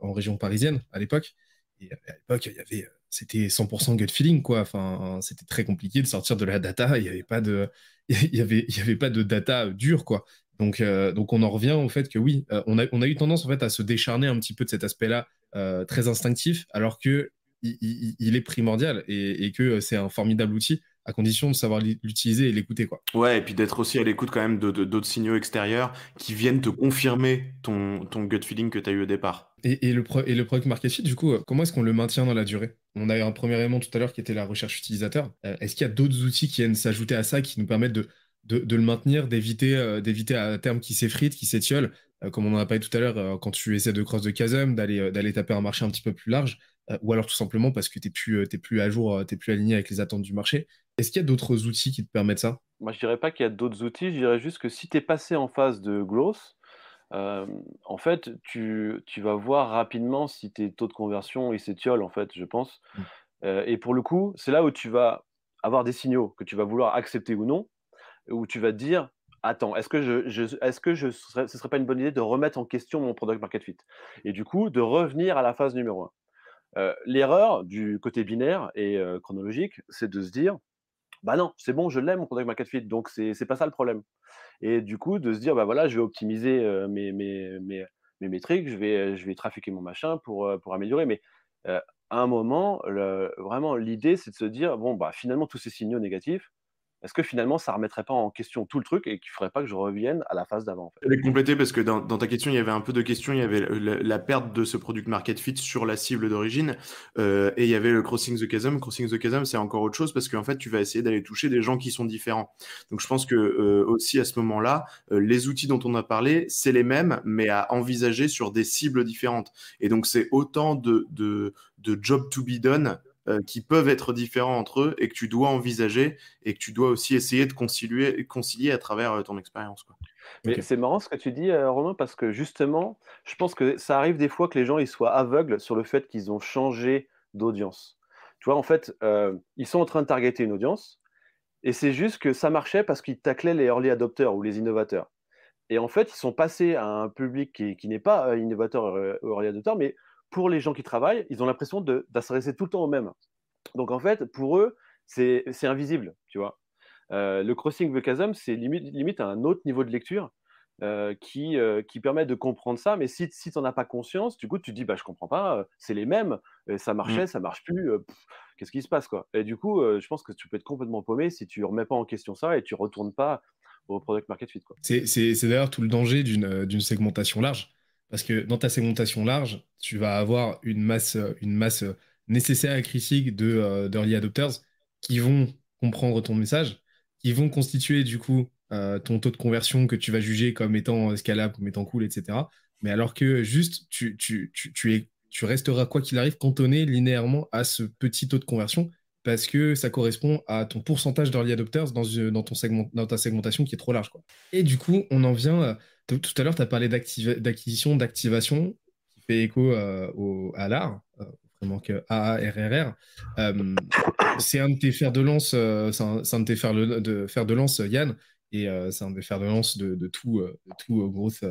en région parisienne à l'époque. Et à l'époque, il y avait c'était 100% gut feeling, quoi. Enfin, c'était très compliqué de sortir de la data. Il n'y avait pas de, il y avait, il y avait pas de data dure, quoi. Donc, euh, donc on en revient au fait que oui, euh, on, a, on a eu tendance en fait à se décharner un petit peu de cet aspect-là euh, très instinctif, alors que il, est primordial et, et que c'est un formidable outil à condition de savoir l'utiliser et l'écouter. quoi. Ouais, et puis d'être aussi à l'écoute quand même d'autres signaux extérieurs qui viennent te confirmer ton, ton gut feeling que tu as eu au départ. Et, et, le et le product market fit, du coup, comment est-ce qu'on le maintient dans la durée? On a eu un premier élément tout à l'heure qui était la recherche utilisateur. Euh, est-ce qu'il y a d'autres outils qui viennent s'ajouter à ça, qui nous permettent de, de, le maintenir, d'éviter euh, d'éviter à terme qui s'effrite, qui s'étiole, euh, comme on en a parlé tout à l'heure, quand tu essaies de cross de chasm, d'aller d'aller taper un marché un petit peu plus large, ou alors tout simplement parce que tu n'es plus, plus à jour, tu plus aligné avec les attentes du marché. Est-ce qu'il y a d'autres outils qui te permettent ça? Moi, je dirais pas qu'il y a d'autres outils, je dirais juste que si tu es passé en phase de growth, euh, en fait, tu, vas voir rapidement si tes taux de conversion ils s'étiolent, en fait, je pense. Mmh. Euh, et pour le coup, c'est là où tu vas avoir des signaux que tu vas vouloir accepter ou non, où tu vas te dire Attends, est-ce que, je, est-ce que je ce serait pas une bonne idée de remettre en question mon product market fit? Et du coup, de revenir à la phase numéro 1. L'erreur du côté binaire et chronologique, c'est de se dire bah non, c'est bon, je l'aime mon product market fit, donc c'est pas ça le problème. Et du coup, de se dire, bah voilà, je vais optimiser mes, mes, mes, mes, métriques, je vais, je vais trafiquer mon machin pour, pour améliorer. Mais à un moment, vraiment, l'idée, c'est de se dire, bon, bah finalement, tous ces signaux négatifs, est-ce que finalement ça remettrait pas en question tout le truc et qu'il ferait pas que je revienne à la phase d'avant en Je vais compléter parce que dans, ta question, il y avait un peu de questions. Il y avait la, perte de ce product market fit sur la cible d'origine euh, et il y avait le crossing the chasm. Crossing the chasm, c'est encore autre chose parce qu'en fait, tu vas essayer d'aller toucher des gens qui sont différents. Donc, je pense que euh, aussi à ce moment-là, euh, les outils dont on a parlé, c'est les mêmes, mais à envisager sur des cibles différentes. Et donc, c'est autant de, de, de job to be done euh, qui peuvent être différents entre eux et que tu dois envisager et que tu dois aussi essayer de concilier, concilier à travers euh, ton expérience. Mais c'est marrant ce que tu dis, euh, Romain, parce que justement, je pense que ça arrive des fois que les gens ils soient aveugles sur le fait qu'ils ont changé d'audience. Tu vois, en fait, ils sont en train de targeter une audience et c'est juste que ça marchait parce qu'ils taclaient les early adopters ou les innovateurs. Et en fait, ils sont passés à un public qui, qui n'est pas innovateur ou early adopter, mais pour les gens qui travaillent, ils ont l'impression de, s'adresser tout le temps au même. Donc en fait, pour eux, c'est invisible, tu vois. Euh, le crossing the chasm, c'est limite, limite à un autre niveau de lecture euh, qui, euh, qui permet de comprendre ça. Mais si, si tu n'en as pas conscience, du coup, tu te dis, bah, je comprends pas, c'est les mêmes, ça marchait, mmh. ça marche plus, qu'est-ce qui se passe, quoi. Et du coup, je pense que tu peux être complètement paumé si tu remets pas en question ça et tu retournes pas au product market fit. C'est d'ailleurs tout le danger d'une segmentation large. Parce que dans ta segmentation large, tu vas avoir une masse, nécessaire et critique de euh, d'early adopters qui vont comprendre ton message, qui vont constituer du coup euh, ton taux de conversion que tu vas juger comme étant scalable, comme étant cool, etc. Mais alors que juste, tu, tu resteras, quoi qu'il arrive, cantonné linéairement à ce petit taux de conversion parce que ça correspond à ton pourcentage d'early adopters dans, dans, ton segment, dans ta segmentation qui est trop large. Et du coup, on en vient euh, tout à l'heure, tu as parlé d'acquisition, d'activation, qui fait écho euh, à l'art, euh, vraiment que AARRR. Euh, c'est un de tes fers de lance, c'est un, un, de fers de, fer de lance, Yann, et c'est un des fers de lance de, de tout, de tout grosse,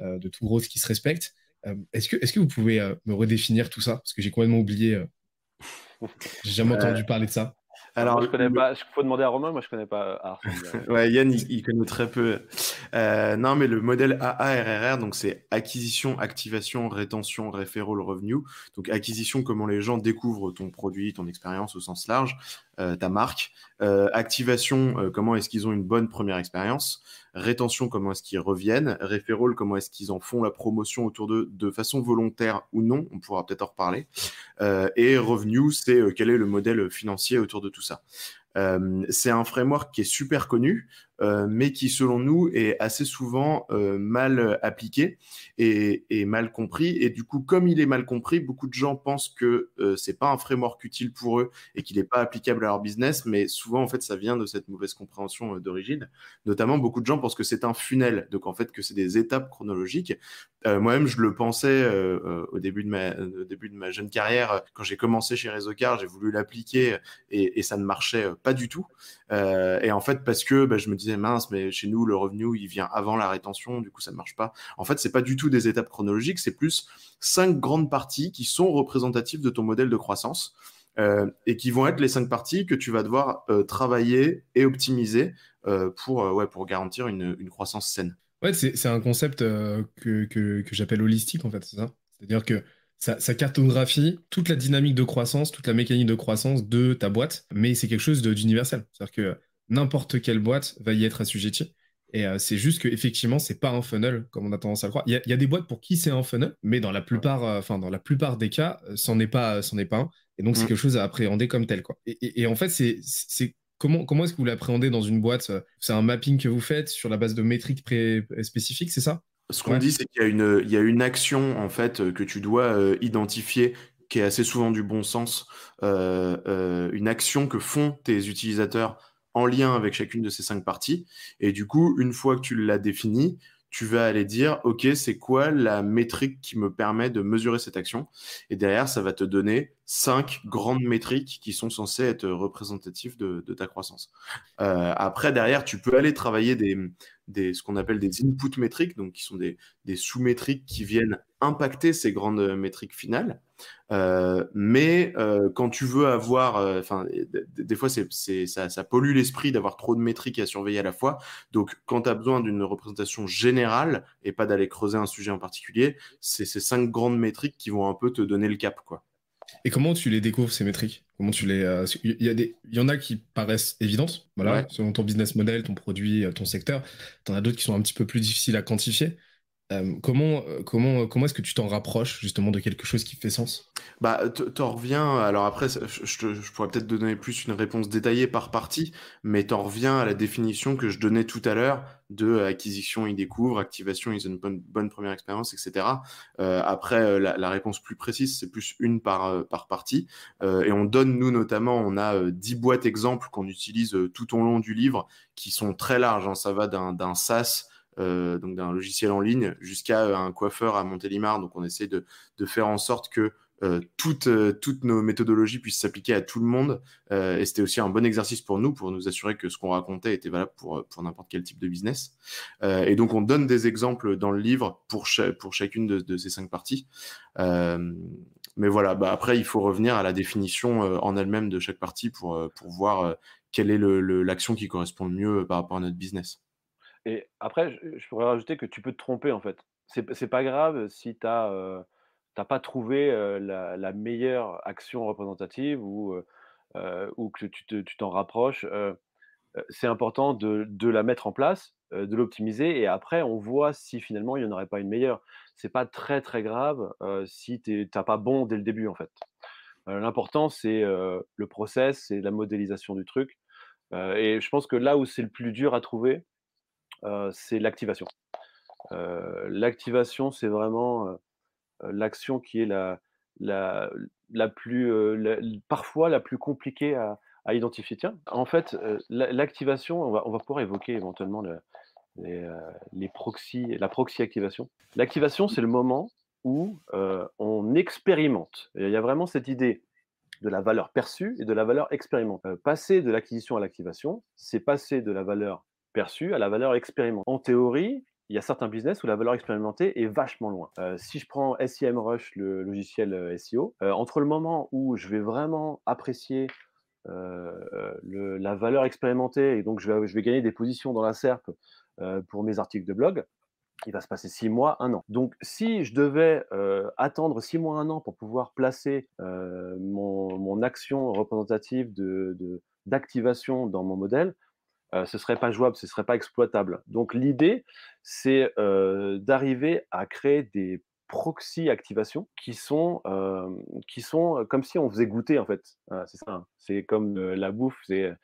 de tout grosse qui se respecte. est-ce que, est-ce que vous pouvez me redéfinir tout ça? Parce que j'ai complètement oublié. J'ai jamais entendu parler de ça. Alors, je connais pas. Il faut demander à Romain. Moi, je connais pas *laughs* ouais, Yann, il, connaît très peu. Euh, non, mais le modèle AARRR, donc c'est acquisition, activation, rétention, referral, revenu. Donc acquisition, comment les gens découvrent ton produit, ton expérience au sens large. ta marque. activation, comment est-ce qu'ils ont une bonne première expérience. Rétention, comment est-ce qu'ils reviennent. Referral, comment est-ce qu'ils en font la promotion autour d'eux de façon volontaire ou non. On pourra peut-être en reparler. et revenu, c'est quel est le modèle financier autour de tout ça. c'est un framework qui est super connu. Euh, mais qui, selon nous, est assez souvent euh, mal appliqué et, mal compris. Et du coup, comme il est mal compris, beaucoup de gens pensent que euh, c'est pas un framework utile pour eux et qu'il n'est pas applicable à leur business. Mais souvent, en fait, ça vient de cette mauvaise compréhension d'origine. Notamment, beaucoup de gens pensent que c'est un funnel, donc en fait que c'est des étapes chronologiques. Moi-même, je le pensais au début de ma début de ma jeune carrière, quand j'ai commencé chez Rezocar, j'ai voulu l'appliquer et, et, ça ne marchait pas du tout. et en fait, parce que bah, je me dis mince, mais chez nous, le revenu, il vient avant la rétention, du coup, ça ne marche pas. En fait, c'est pas du tout des étapes chronologiques, c'est plus cinq grandes parties qui sont représentatives de ton modèle de croissance. Euh, et qui vont être les cinq parties que tu vas devoir euh, travailler et optimiser euh, pour, ouais, pour garantir une, croissance saine. Ouais, c'est un concept que, que, j'appelle holistique, en fait, c'est ça C'est-à-dire que ça, cartographie toute la dynamique de croissance, toute la mécanique de croissance de ta boîte, mais c'est quelque chose d'universel. C'est-à-dire que n'importe quelle boîte va y être assujettie. Et euh, c'est juste qu'effectivement, c'est pas un funnel, comme on a tendance à le croire. Il y, a des boîtes pour qui c'est un funnel, mais dans la plupart, euh, enfin, dans la plupart des cas, euh, c'en est pas, c'en est pas un. Et donc, c'est mm. quelque chose à appréhender comme tel, quoi. Et, en fait, c'est, comment, comment est-ce que vous l'appréhendez dans une boîte C'est un mapping que vous faites sur la base de métriques spécifiques, c'est ça? Ce qu'on dit, c'est qu'il y a une, il y a une action, en fait, que tu dois identifier qui est assez souvent du bon sens, une action que font tes utilisateurs en lien avec chacune de ces cinq parties. Et du coup, une fois que tu l'as défini, tu vas aller dire, OK, c'est quoi la métrique qui me permet de mesurer cette action? Et derrière, ça va te donner cinq grandes métriques qui sont censées être représentatives de, ta croissance. Euh, après, derrière, tu peux aller travailler des, ce qu'on appelle des input métriques, donc qui sont des sous-métriques qui viennent impacter ces grandes métriques finales. Euh, mais euh, quand tu veux avoir, euh, enfin, des fois, c'est, ça, ça, pollue l'esprit d'avoir trop de métriques à surveiller à la fois. Donc, quand tu as besoin d'une représentation générale et pas d'aller creuser un sujet en particulier, c'est ces cinq grandes métriques qui vont un peu te donner le cap, quoi. Et comment tu les découvres ces métriques? Comment tu les Il y, a des, il y en a qui paraissent évidentes, voilà, selon ton business model, ton produit, ton secteur. Tu en as d'autres qui sont un petit peu plus difficiles à quantifier. Euh, comment euh, comment, comment est-ce que tu t'en rapproches justement de quelque chose qui fait sens? Bah, t'en reviens. Alors après, je, pourrais peut-être donner plus une réponse détaillée par partie, mais t'en reviens à la définition que je donnais tout à l'heure de acquisition, il découvre, activation, ils ont une bonne, première expérience, etc. Euh, après, la, réponse plus précise, c'est plus une par, par partie. et on donne, nous notamment, on a 10 boîtes exemples qu'on utilise tout au long du livre qui sont très larges. Hein. Ça va d'un SaaS euh, donc d'un logiciel en ligne jusqu'à euh, un coiffeur à Montélimar. Donc on essaie de, de faire en sorte que euh, toutes, toutes nos méthodologies puissent s'appliquer à tout le monde. et c'était aussi un bon exercice pour nous, pour nous assurer que ce qu'on racontait était valable pour, pour n'importe quel type de business. et donc, on donne des exemples dans le livre pour, pour chacune de, de, ces cinq parties. mais voilà, bah après, il faut revenir à la définition en elle-même de chaque partie pour, pour voir quelle est l'action qui correspond le mieux par rapport à notre business. Et après, je, pourrais rajouter que tu peux te tromper en fait. C'est, pas grave si tu n'as pas trouvé la, meilleure action représentative ou, ou que tu t'en rapproches. c'est important de, de, la mettre en place, de l'optimiser et après on voit si finalement il n'y en aurait pas une meilleure. C'est pas très très grave si tu n'as pas bon dès le début en fait. l'important c'est le process, c'est la modélisation du truc. et je pense que là où c'est le plus dur à trouver, c'est l'activation. l'activation, c'est vraiment l'action qui est la, la, la plus, parfois la plus compliquée à, à identifier. Tiens, en fait, l'activation, on va, on va pouvoir évoquer éventuellement le, les, les la proxy activation. L'activation, c'est le moment où on expérimente. il y a vraiment cette idée de la valeur perçue et de la valeur expérimentée. passer de l'acquisition à l'activation, c'est passer de la valeur perçue à la valeur expérimentée. En théorie, il y a certains business où la valeur expérimentée est vachement loin. Euh, si je prends SEMrush, le logiciel euh, SEO, euh, entre le moment où je vais vraiment apprécier la valeur expérimentée et donc je vais, gagner des positions dans la SERP pour mes articles de blog, il va se passer six mois, un an. Donc, si je devais attendre six mois, un an pour pouvoir placer mon, action représentative d'activation dans mon modèle, ce ce serait pas jouable, ce serait pas exploitable. Donc l'idée, c'est d'arriver à créer des proxy activations qui sont, qui sont comme si on faisait goûter en fait. c'est ça. Hein. C'est comme la bouffe. C'est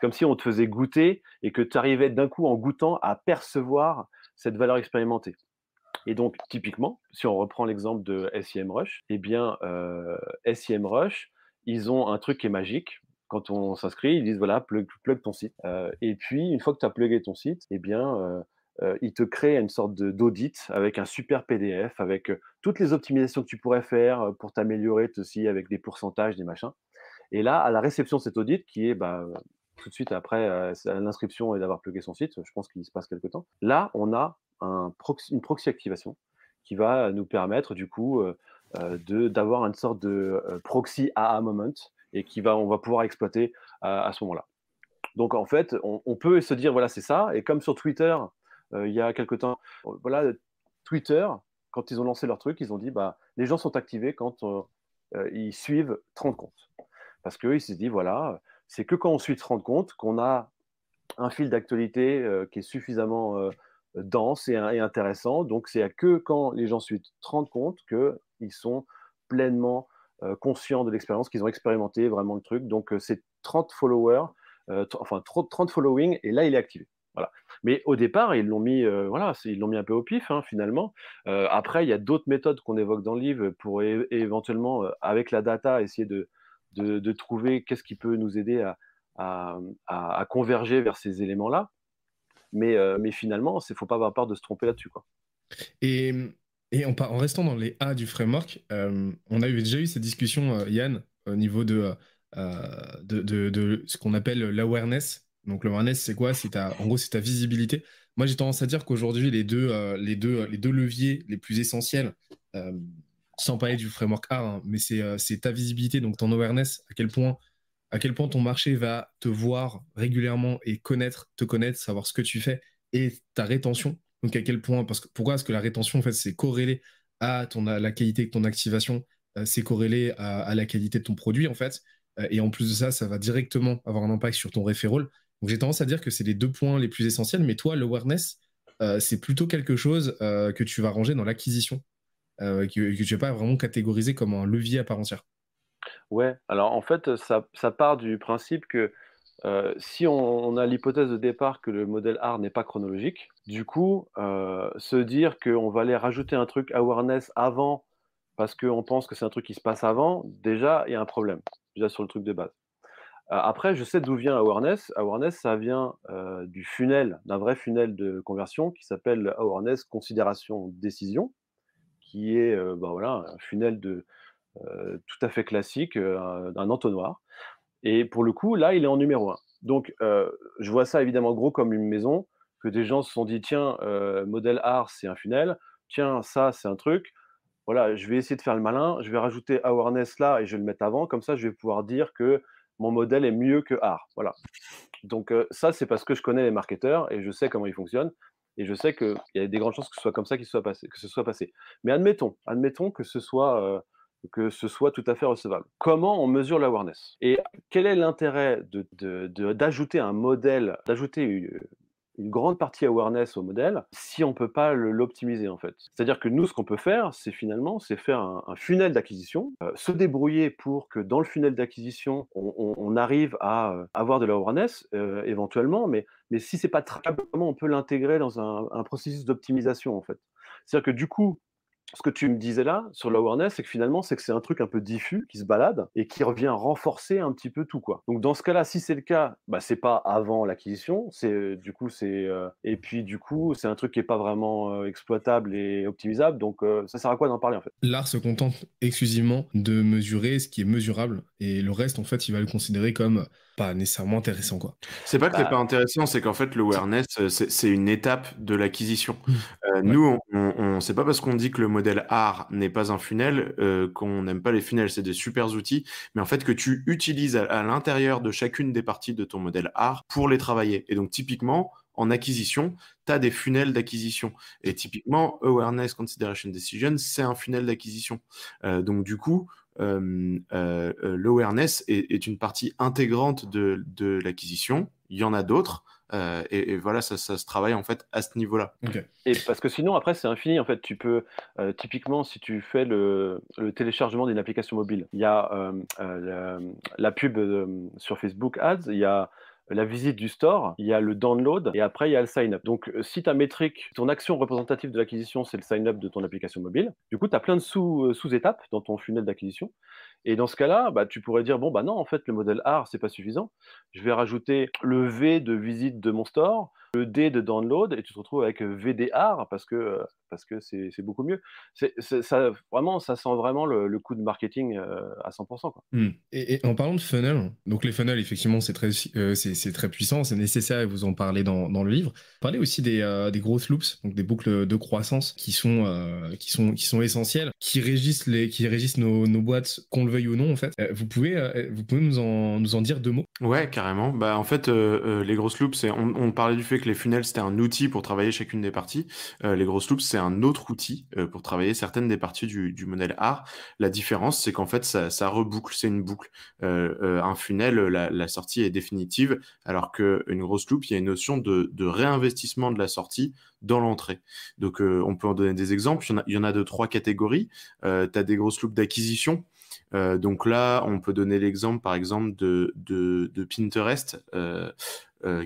comme si on te faisait goûter et que tu arrivais d'un coup en goûtant à percevoir cette valeur expérimentée. Et donc, typiquement, si on reprend l'exemple de SIMrush, eh bien, euh, SIMrush, ils ont un truc qui est magique. Quand on s'inscrit, ils disent voilà, plug, ton site. Euh, et puis, une fois que tu as plugué ton site, eh bien, euh, euh, ils te créent une sorte d'audit avec un super PDF, avec toutes les optimisations que tu pourrais faire pour t'améliorer aussi avec des pourcentages, des machins. Et là, à la réception de cet audit, qui est bah, tout de suite après l'inscription et d'avoir plugué son site, je pense qu'il se passe quelque temps. Là, on a une proxy activation qui va nous permettre du coup d'avoir une sorte de proxy AA moment et qui va, on va pouvoir exploiter à ce moment-là. Donc en fait, on, peut se dire voilà c'est ça. Et comme sur Twitter, il y a quelque temps, voilà Twitter, quand ils ont lancé leur truc, ils ont dit bah les gens sont activés quand ils suivent 30 comptes. Parce qu'ils se disent voilà, c'est que quand on suit 30 comptes qu'on a un fil d'actualité qui est suffisamment dense et, intéressant. Donc, c'est que quand les gens suivent 30 compte qu'ils sont pleinement euh, conscients de l'expérience, qu'ils ont expérimenté vraiment le truc. Donc, euh, c'est 30 followers, euh, enfin 30 following, et là, il est activé. Voilà. Mais au départ, ils l'ont mis, voilà, ils l'ont mis un peu au pif, hein, finalement. après, il y a d'autres méthodes qu'on évoque dans le livre pour éventuellement, avec la data, essayer de, trouver qu'est-ce qui peut nous aider à, converger vers ces éléments-là. Mais, euh, mais finalement, il ne faut pas avoir peur de se tromper là-dessus. Et en, en, restant dans les A du framework, euh, on a déjà eu cette discussion, euh, Yann, au niveau de, de, ce qu'on appelle l'awareness. Donc l'awareness, c'est quoi? En gros, c'est ta visibilité. Moi, j'ai tendance à dire qu'aujourd'hui, les deux leviers les plus essentiels, sans parler du framework A, hein, mais c'est ta visibilité, donc ton awareness, à quel point à quel point ton marché va te voir régulièrement et connaître, te connaître, savoir ce que tu fais et ta rétention. Donc à quel point, parce que pourquoi est-ce que la rétention en fait c'est corrélé à ton à la qualité de ton activation, euh, c'est corrélé à, la qualité de ton produit en fait, euh, et en plus de ça, ça va directement avoir un impact sur ton referral. Donc j'ai tendance à dire que c'est les deux points les plus essentiels, mais toi l'awareness euh, c'est plutôt quelque chose que tu vas ranger dans l'acquisition, que, que tu vas pas vraiment catégoriser comme un levier à part entière. Ouais, alors en fait, ça, part du principe que euh, si on, a l'hypothèse de départ que le modèle R n'est pas chronologique, du coup, euh, se dire qu'on va aller rajouter un truc awareness avant parce qu'on pense que c'est un truc qui se passe avant, déjà, il y a un problème, déjà sur le truc de base. Euh, après, je sais d'où vient awareness. Awareness, ça vient du funnel, d'un vrai funnel de conversion qui s'appelle awareness considération décision, qui est bah, voilà, un funnel de, tout à fait classique, d'un entonnoir. Et pour le coup, là, il est en numéro un. Donc, euh, je vois ça évidemment gros comme une maison, que des gens se sont dit, tiens, modèle art, c'est un funnel, tiens, ça, c'est un truc. Voilà, je vais essayer de faire le malin, je vais rajouter awareness là et je vais le mettre avant, comme ça, je vais pouvoir dire que mon modèle est mieux que art. Voilà. Donc, ça, c'est parce que je connais les marketeurs et je sais comment ils fonctionnent. Et je sais qu'il y a des grandes chances que ce soit comme ça que ce soit passé. Mais admettons, admettons que ce soit que ce soit tout à fait recevable. Comment on mesure l'awareness? Et quel est l'intérêt d'ajouter un modèle, d'ajouter une, grande partie awareness au modèle si on ne peut pas l'optimiser en fait? C'est-à-dire que nous, ce qu'on peut faire, c'est finalement, c'est faire un, funnel d'acquisition, euh, se débrouiller pour que dans le funnel d'acquisition, on, arrive à euh, avoir de l'awareness euh, éventuellement, mais, mais si c'est pas très comment on peut l'intégrer dans un processus d'optimisation en fait? C'est-à-dire que du coup, ce que tu me disais là sur l'awareness, c'est que finalement, c'est que c'est un truc un peu diffus qui se balade et qui revient renforcer un petit peu tout quoi. Donc dans ce cas-là, si c'est le cas, bah c'est pas avant l'acquisition, c'est du coup c'est euh, et puis du coup c'est un truc qui est pas vraiment euh, exploitable et optimisable. Donc euh, ça sert à quoi d'en parler en fait? L'art se contente exclusivement de mesurer ce qui est mesurable et le reste en fait il va le considérer comme pas nécessairement intéressant quoi. C'est pas que c'est bah pas intéressant, c'est qu'en fait l'awareness c'est une étape de l'acquisition. Mmh. Nous on, on, c'est pas parce qu'on dit que le modèle art n'est pas un funnel, euh, qu'on n'aime pas les funnels, c'est des super outils, mais en fait que tu utilises à, l'intérieur de chacune des parties de ton modèle art pour les travailler. Et donc typiquement, en acquisition, tu as des funnels d'acquisition. Et typiquement, Awareness Consideration Decision, c'est un funnel d'acquisition. Euh, donc du coup, l'awareness est, une partie intégrante de, de l'acquisition. Il y en a d'autres. Euh, et, voilà, ça, se travaille en fait à ce niveau-là. Et parce que sinon, après, c'est infini. En fait, tu peux, euh, typiquement, si tu fais le, téléchargement d'une application mobile, il y a euh, la, pub sur Facebook Ads, il y a la visite du store, il y a le download et après il y a le sign-up. Donc si ta métrique, ton action représentative de l'acquisition, c'est le sign-up de ton application mobile, du coup tu as plein de sous-étapes dans ton funnel d'acquisition. Et dans ce cas-là, bah, tu pourrais dire, bon, bah non, en fait, le modèle R, c'est pas suffisant. Je vais rajouter le V de visite de mon store, le D de download, et tu te retrouves avec VDR parce que parce que c'est beaucoup mieux. C'est ça, vraiment, ça sent vraiment le, coup de marketing à 100%. Quoi. Mmh. Et, en parlant de funnel, donc les funnels, effectivement, c'est très, c'est très puissant, c'est nécessaire, et vous en parlez dans, dans le livre. Parlez aussi des, des growth loops, donc des boucles de croissance qui sont, qui sont, qui sont essentielles, qui régissent, les, qui régissent nos, nos boîtes, qu'on le veuille ou non, en fait. vous pouvez, vous pouvez nous, en, nous en dire deux mots? Ouais, carrément. Bah, en fait, les grosses loops, on, on parlait du fait les funnels, c'était un outil pour travailler chacune des parties. Euh, les grosses loops, c'est un autre outil euh, pour travailler certaines des parties du, modèle art. La différence, c'est qu'en fait, ça, reboucle, c'est une boucle. Euh, un funnel, la, sortie est définitive, alors qu'une grosse loop, il y a une notion de, réinvestissement de la sortie dans l'entrée. Donc, on peut en donner des exemples. Il y en a, de trois catégories. tu as des grosses loops d'acquisition. donc là, on peut donner l'exemple, par exemple, de, Pinterest.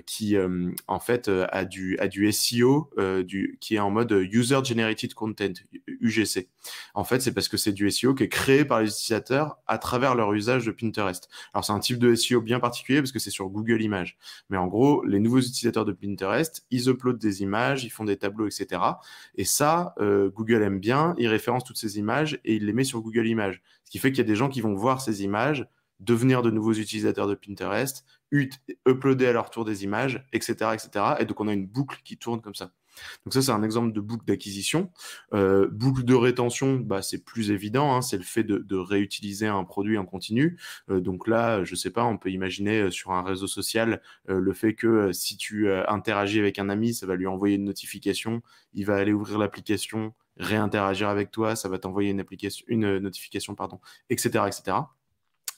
Qui euh, en fait euh, a du a du SEO du qui est en mode user generated content UGC. En fait, c'est parce que c'est du SEO qui est créé par les utilisateurs à travers leur usage de Pinterest. Alors c'est un type de SEO bien particulier parce que c'est sur Google Images. Mais en gros, les nouveaux utilisateurs de Pinterest, ils uploadent des images, ils font des tableaux, etc. Et ça, Google aime bien, il référence toutes ces images et il les met sur Google Images. Ce qui fait qu'il y a des gens qui vont voir ces images, devenir de nouveaux utilisateurs de Pinterest, uploader à leur tour des images, etc., etc. Et donc on a une boucle qui tourne comme ça. Donc ça, c'est un exemple de boucle d'acquisition. Euh, boucle de rétention, bah, c'est plus évident, hein, c'est le fait de, réutiliser un produit en continu. Euh, donc là, je sais pas, on peut imaginer euh, sur un réseau social le fait que si tu interagis avec un ami, ça va lui envoyer une notification, il va aller ouvrir l'application, réinteragir avec toi, ça va t'envoyer une, application, une notification, pardon, etc., etc.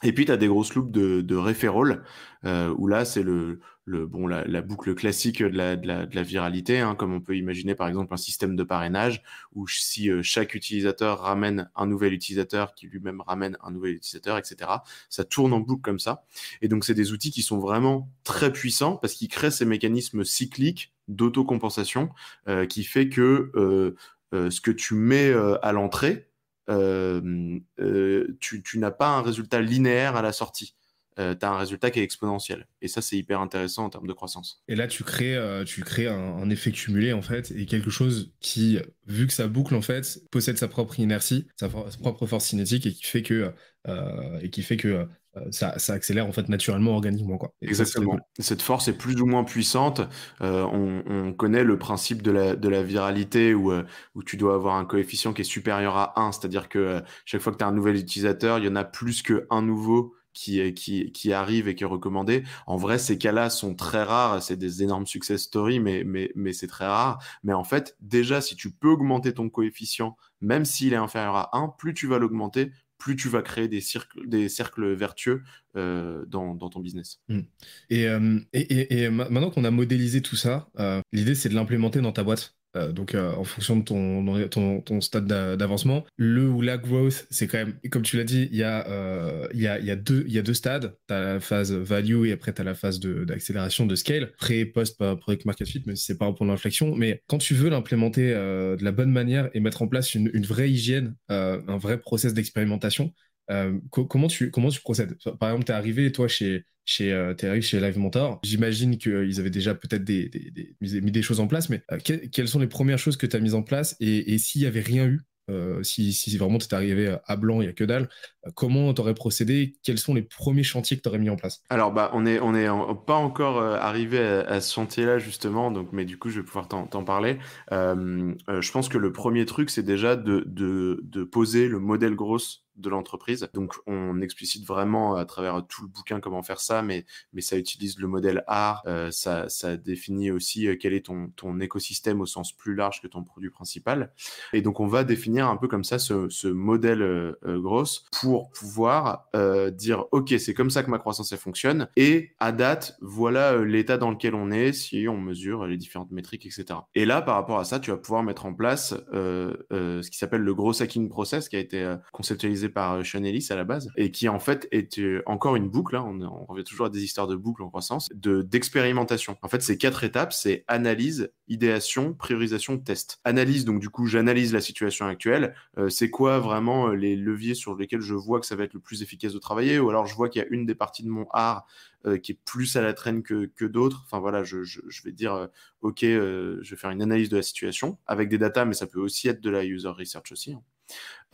Et puis, tu as des grosses loops de, de referral, euh, où là, c'est le, le, bon, la, boucle classique de la, de la, de la viralité, hein, comme on peut imaginer par exemple un système de parrainage, où si euh, chaque utilisateur ramène un nouvel utilisateur, qui lui-même ramène un nouvel utilisateur, etc., ça tourne en boucle comme ça. Et donc, c'est des outils qui sont vraiment très puissants parce qu'ils créent ces mécanismes cycliques d'autocompensation euh, qui fait que euh, euh ce que tu mets à l'entrée, euh, euh, tu, n'as pas un résultat linéaire à la sortie. Euh, tu as un résultat qui est exponentiel. Et ça, c'est hyper intéressant en termes de croissance. Et là, tu crées, tu crées un, effet cumulé, en fait, et quelque chose qui, vu que ça boucle, en fait, possède sa propre inertie, sa, propre force cinétique, et qui fait que, et qui fait que euh, ça, accélère en fait naturellement, organiquement. Quoi. Exactement. Cette force est plus ou moins puissante. Euh, on, connaît le principe de la, de la viralité où, euh, où tu dois avoir un coefficient qui est supérieur à 1, c'est-à-dire que chaque fois que tu as un nouvel utilisateur, il y en a plus qu'un nouveau qui, qui, qui arrive et qui est recommandé. En vrai, ces cas-là sont très rares. C'est des énormes success stories, mais, mais, mais c'est très rare. Mais en fait, déjà, si tu peux augmenter ton coefficient, même s'il est inférieur à 1, plus tu vas l'augmenter, plus tu vas créer des, cercles vertueux euh, dans, ton business. Hmm. Euh, et, et, maintenant qu'on a modélisé tout ça, euh, l'idée c'est de l'implémenter dans ta boîte. Euh, donc euh, en fonction de ton, ton, stade d'avancement. Le ou la growth, c'est quand même, comme tu l'as dit, il y, a, euh, y a, y a deux, y a deux stades. Tu as la phase value et après tu as la phase d'accélération de, scale, pré, post, product market fit, même si c'est pas un point d'inflexion. Mais quand tu veux l'implémenter de la bonne manière et mettre en place une, une vraie hygiène, un vrai process d'expérimentation, comment, tu, comment tu procèdes? Par exemple, tu es arrivé, toi, chez, chez, euh, chez Live Mentor. J'imagine qu'ils avaient déjà peut-être mis des choses en place, mais euh, quelles sont les premières choses que tu as mises en place? Et, s'il n'y avait rien eu euh, si, si, vraiment tu es arrivé à blanc, il n'y a que dalle, comment tu aurais procédé? Quels sont les premiers chantiers que tu aurais mis en place? Alors, bah, on n'est on est pas encore arrivé à, ce chantier-là, justement, donc, mais du coup, je vais pouvoir t'en parler. je pense que le premier truc, c'est déjà de, de, de, poser le modèle grosse de l'entreprise. Donc, on explicite vraiment à travers tout le bouquin comment faire ça, mais, mais ça utilise le modèle art, euh, ça, ça définit aussi euh, quel est ton, ton écosystème au sens plus large que ton produit principal. Et donc, on va définir un peu comme ça ce, ce modèle euh, grosse pour pouvoir dire, OK, c'est comme ça que ma croissance fonctionne. Et à date, voilà l'état dans lequel on est si on mesure les différentes métriques, etc. Et là, par rapport à ça, tu vas pouvoir mettre en place ce qui s'appelle le gros hacking process qui a été conceptualisé par Sean Ellis à la base et qui en fait est encore une boucle. Hein, on, revient toujours à des histoires de boucles en croissance, de d'expérimentation. En fait, ces quatre étapes, c'est analyse, idéation, priorisation, test. Analyse, donc du coup, j'analyse la situation actuelle. Euh, c'est quoi vraiment euh, les leviers sur lesquels je vois que ça va être le plus efficace de travailler, ou alors je vois qu'il y a une des parties de mon art euh, qui est plus à la traîne que, que d'autres. Enfin voilà, je, je, je vais dire, ok, je vais faire une analyse de la situation avec des datas, mais ça peut aussi être de la user research aussi. Hein.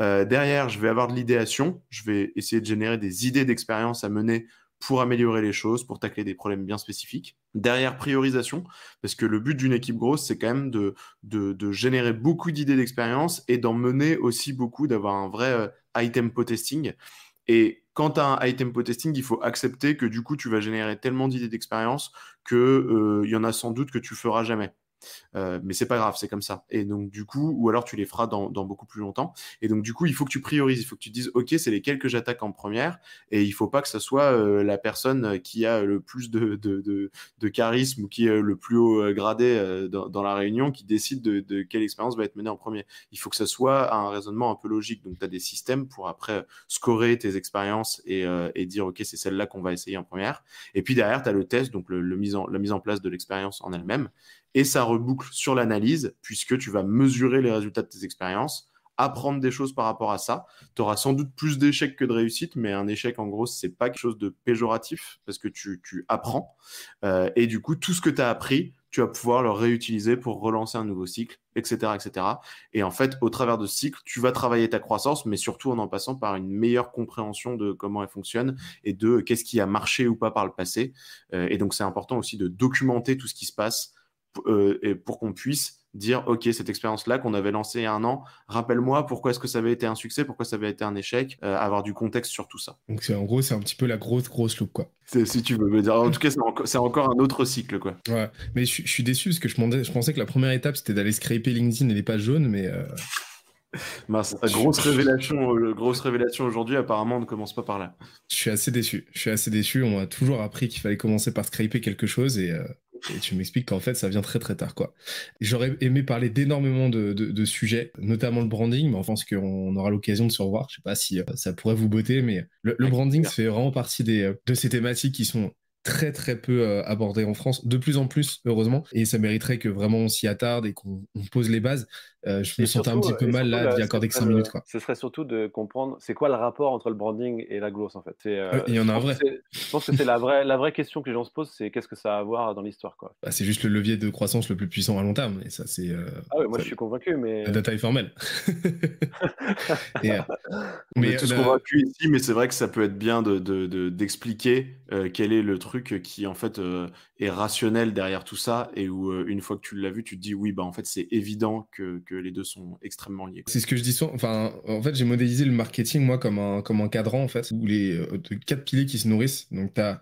Euh, derrière, je vais avoir de l'idéation. Je vais essayer de générer des idées d'expérience à mener pour améliorer les choses, pour tacler des problèmes bien spécifiques. Derrière, priorisation, parce que le but d'une équipe grosse, c'est quand même de, générer beaucoup d'idées d'expérience et d'en mener aussi beaucoup, d'avoir un vrai euh, high tempo testing. Et quand tu as un high tempo testing, il faut accepter que du coup, tu vas générer tellement d'idées d'expérience qu'il euh, y en a sans doute que tu feras jamais. Euh, mais c'est pas grave, c'est comme ça. Et donc, du coup, ou alors tu les feras dans, beaucoup plus longtemps. Et donc, du coup, il faut que tu priorises, il faut que tu dises, OK, c'est lesquels que j'attaque en première. Et il faut pas que ce soit euh, la personne qui a le plus de, de, de, charisme ou qui est le plus haut euh, gradé euh, dans, la réunion qui décide de, quelle expérience va être menée en premier. Il faut que ce soit un raisonnement un peu logique. Donc, tu as des systèmes pour après scorer tes expériences et, dire, OK, c'est celle-là qu'on va essayer en première. Et puis derrière, tu as le test, donc le mise en, la mise en place de l'expérience en elle-même et ça reboucle sur l'analyse puisque tu vas mesurer les résultats de tes expériences, apprendre des choses par rapport à ça. Tu auras sans doute plus d'échecs que de réussites, mais un échec en gros, c'est pas quelque chose de péjoratif parce que tu, apprends euh, et du coup tout ce que tu as appris, tu vas pouvoir le réutiliser pour relancer un nouveau cycle, etc., etc. Et en fait, au travers de ce cycle, tu vas travailler ta croissance, mais surtout en en passant par une meilleure compréhension de comment elle fonctionne et de qu'est-ce qui a marché ou pas par le passé. Euh, et donc, c'est important aussi de documenter tout ce qui se passe euh, et pour qu'on puisse dire ok cette expérience là qu'on avait lancée il y a un an rappelle-moi pourquoi est-ce que ça avait été un succès pourquoi ça avait été un échec euh, avoir du contexte sur tout ça donc c'est en gros c'est un petit peu la grosse grosse loupe quoi si tu veux me dire en tout cas c'est encore un autre cycle quoi ouais mais je, suis déçu parce que je, je pensais que la première étape c'était d'aller scraper LinkedIn et les pages jaunes mais euh... *laughs* Mince, grosse révélation, grosse révélation aujourd'hui, apparemment, on ne commence pas par là. Je suis assez déçu. Je suis assez déçu. On m'a toujours appris qu'il fallait commencer par scraper quelque chose et, euh, et tu m'expliques qu'en fait, ça vient très très tard, quoi. J'aurais aimé parler d'énormément de, de, de, sujets, notamment le branding, mais je pense qu'on aura l'occasion de se revoir. Je sais pas si euh, ça pourrait vous botter, mais le, le branding, ça fait vraiment partie des, euh, de ces thématiques qui sont très très peu euh, abordé en France, de plus en plus heureusement, et ça mériterait que vraiment on s'y attarde et qu'on pose les bases. Euh, je me sentais un petit peu mal là d'y accorder que 5 minutes. Quoi. Ce serait surtout de comprendre c'est quoi le rapport entre le branding et la growth en fait. Euh, Il y en a un vrai. Je pense que c'est la vraie, la vraie question que les gens se posent, c'est qu'est-ce que ça a à voir dans l'histoire quoi. Bah, c'est juste le levier de croissance le plus puissant à long terme, et ça c'est. ah ouais, moi je suis convaincu, mais. La data est formelle. *laughs* et, on mais est tous convaincus ici, mais c'est vrai que ça peut être bien d'expliquer de, de, de, quel est le truc qui en fait euh, est rationnel derrière tout ça et où euh, une fois que tu l'as vu, tu te dis oui bah en fait c'est évident que, les deux sont extrêmement liés. C'est ce que je dis souvent. En fait j'ai modélisé le marketing moi comme un comme un cadran en fait où les euh, quatre piliers qui se nourrissent. Donc tu as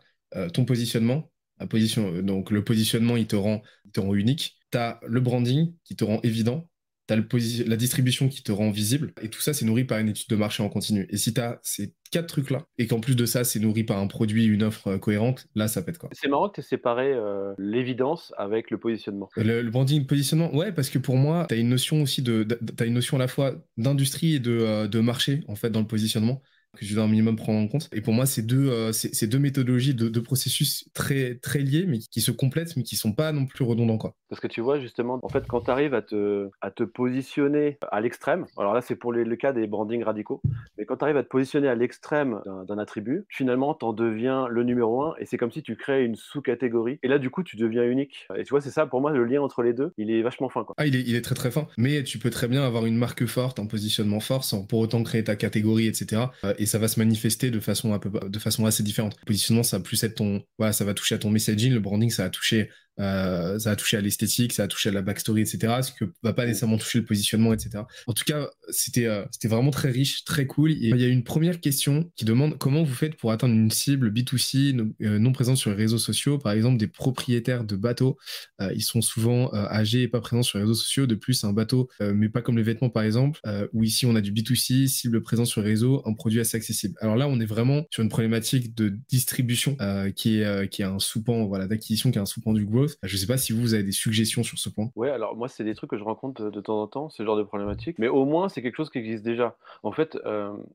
ton positionnement, la position donc le positionnement il te rend il te rend unique. Tu as le branding qui te rend évident tu as le la distribution qui te rend visible, et tout ça, c'est nourri par une étude de marché en continu. Et si tu as ces quatre trucs-là, et qu'en plus de ça, c'est nourri par un produit, une offre euh, cohérente, là, ça pète quoi. C'est marrant que tu aies séparé euh, l'évidence avec le positionnement. Le, le, branding, positionnement, ouais, parce que pour moi, tu as une notion aussi de, as une notion à la fois d'industrie et de, euh, de marché, en fait, dans le positionnement que je dois un minimum prendre en compte. Et pour moi, c'est deux, euh, c'est deux méthodologies, deux, deux, processus très, très liés, mais qui se complètent, mais qui sont pas non plus redondants. Quoi. Parce que tu vois, justement, en fait, quand tu arrives à te, positionner à l'extrême, alors là, c'est pour le cas des brandings radicaux, mais quand tu arrives à te positionner à l'extrême d'un attribut, finalement, tu en deviens le numéro un, et c'est comme si tu crées une sous-catégorie, et là, du coup, tu deviens unique. Et tu vois, c'est ça, pour moi, le lien entre les deux, il est vachement fin. Ah, il est, très très fin, mais tu peux très bien avoir une marque forte, un positionnement fort, sans pour autant créer ta catégorie, etc et ça va se manifester de façon un peu de façon assez différente. Le positionnement, ça va plus être ton, voilà, ça va toucher à ton messaging. Le branding, ça va toucher, euh, ça va toucher à l'esthétique, ça va toucher à la backstory, etc. Ce que va pas nécessairement toucher le positionnement, etc. En tout cas, c'était c'était vraiment très riche, très cool. Et il y a une première question qui demande comment vous faites pour atteindre une cible B2C non, présente sur les réseaux sociaux, par exemple des propriétaires de bateaux. ils sont souvent âgés et pas présents sur les réseaux sociaux. De plus, un bateau, mais pas comme les vêtements par exemple, où ici on a du B2C, cible présente sur les réseaux, un produit assez accessible. Alors là, on est vraiment sur une problématique de distribution qui est qui est un sous-pan voilà d'acquisition, qui est un sous-pan du growth. Je sais pas si vous, avez des suggestions sur ce point. Ouais, alors moi c'est des trucs que je rencontre de temps en temps, ce genre de problématique, mais au moins c'est quelque chose qui existe déjà. En fait,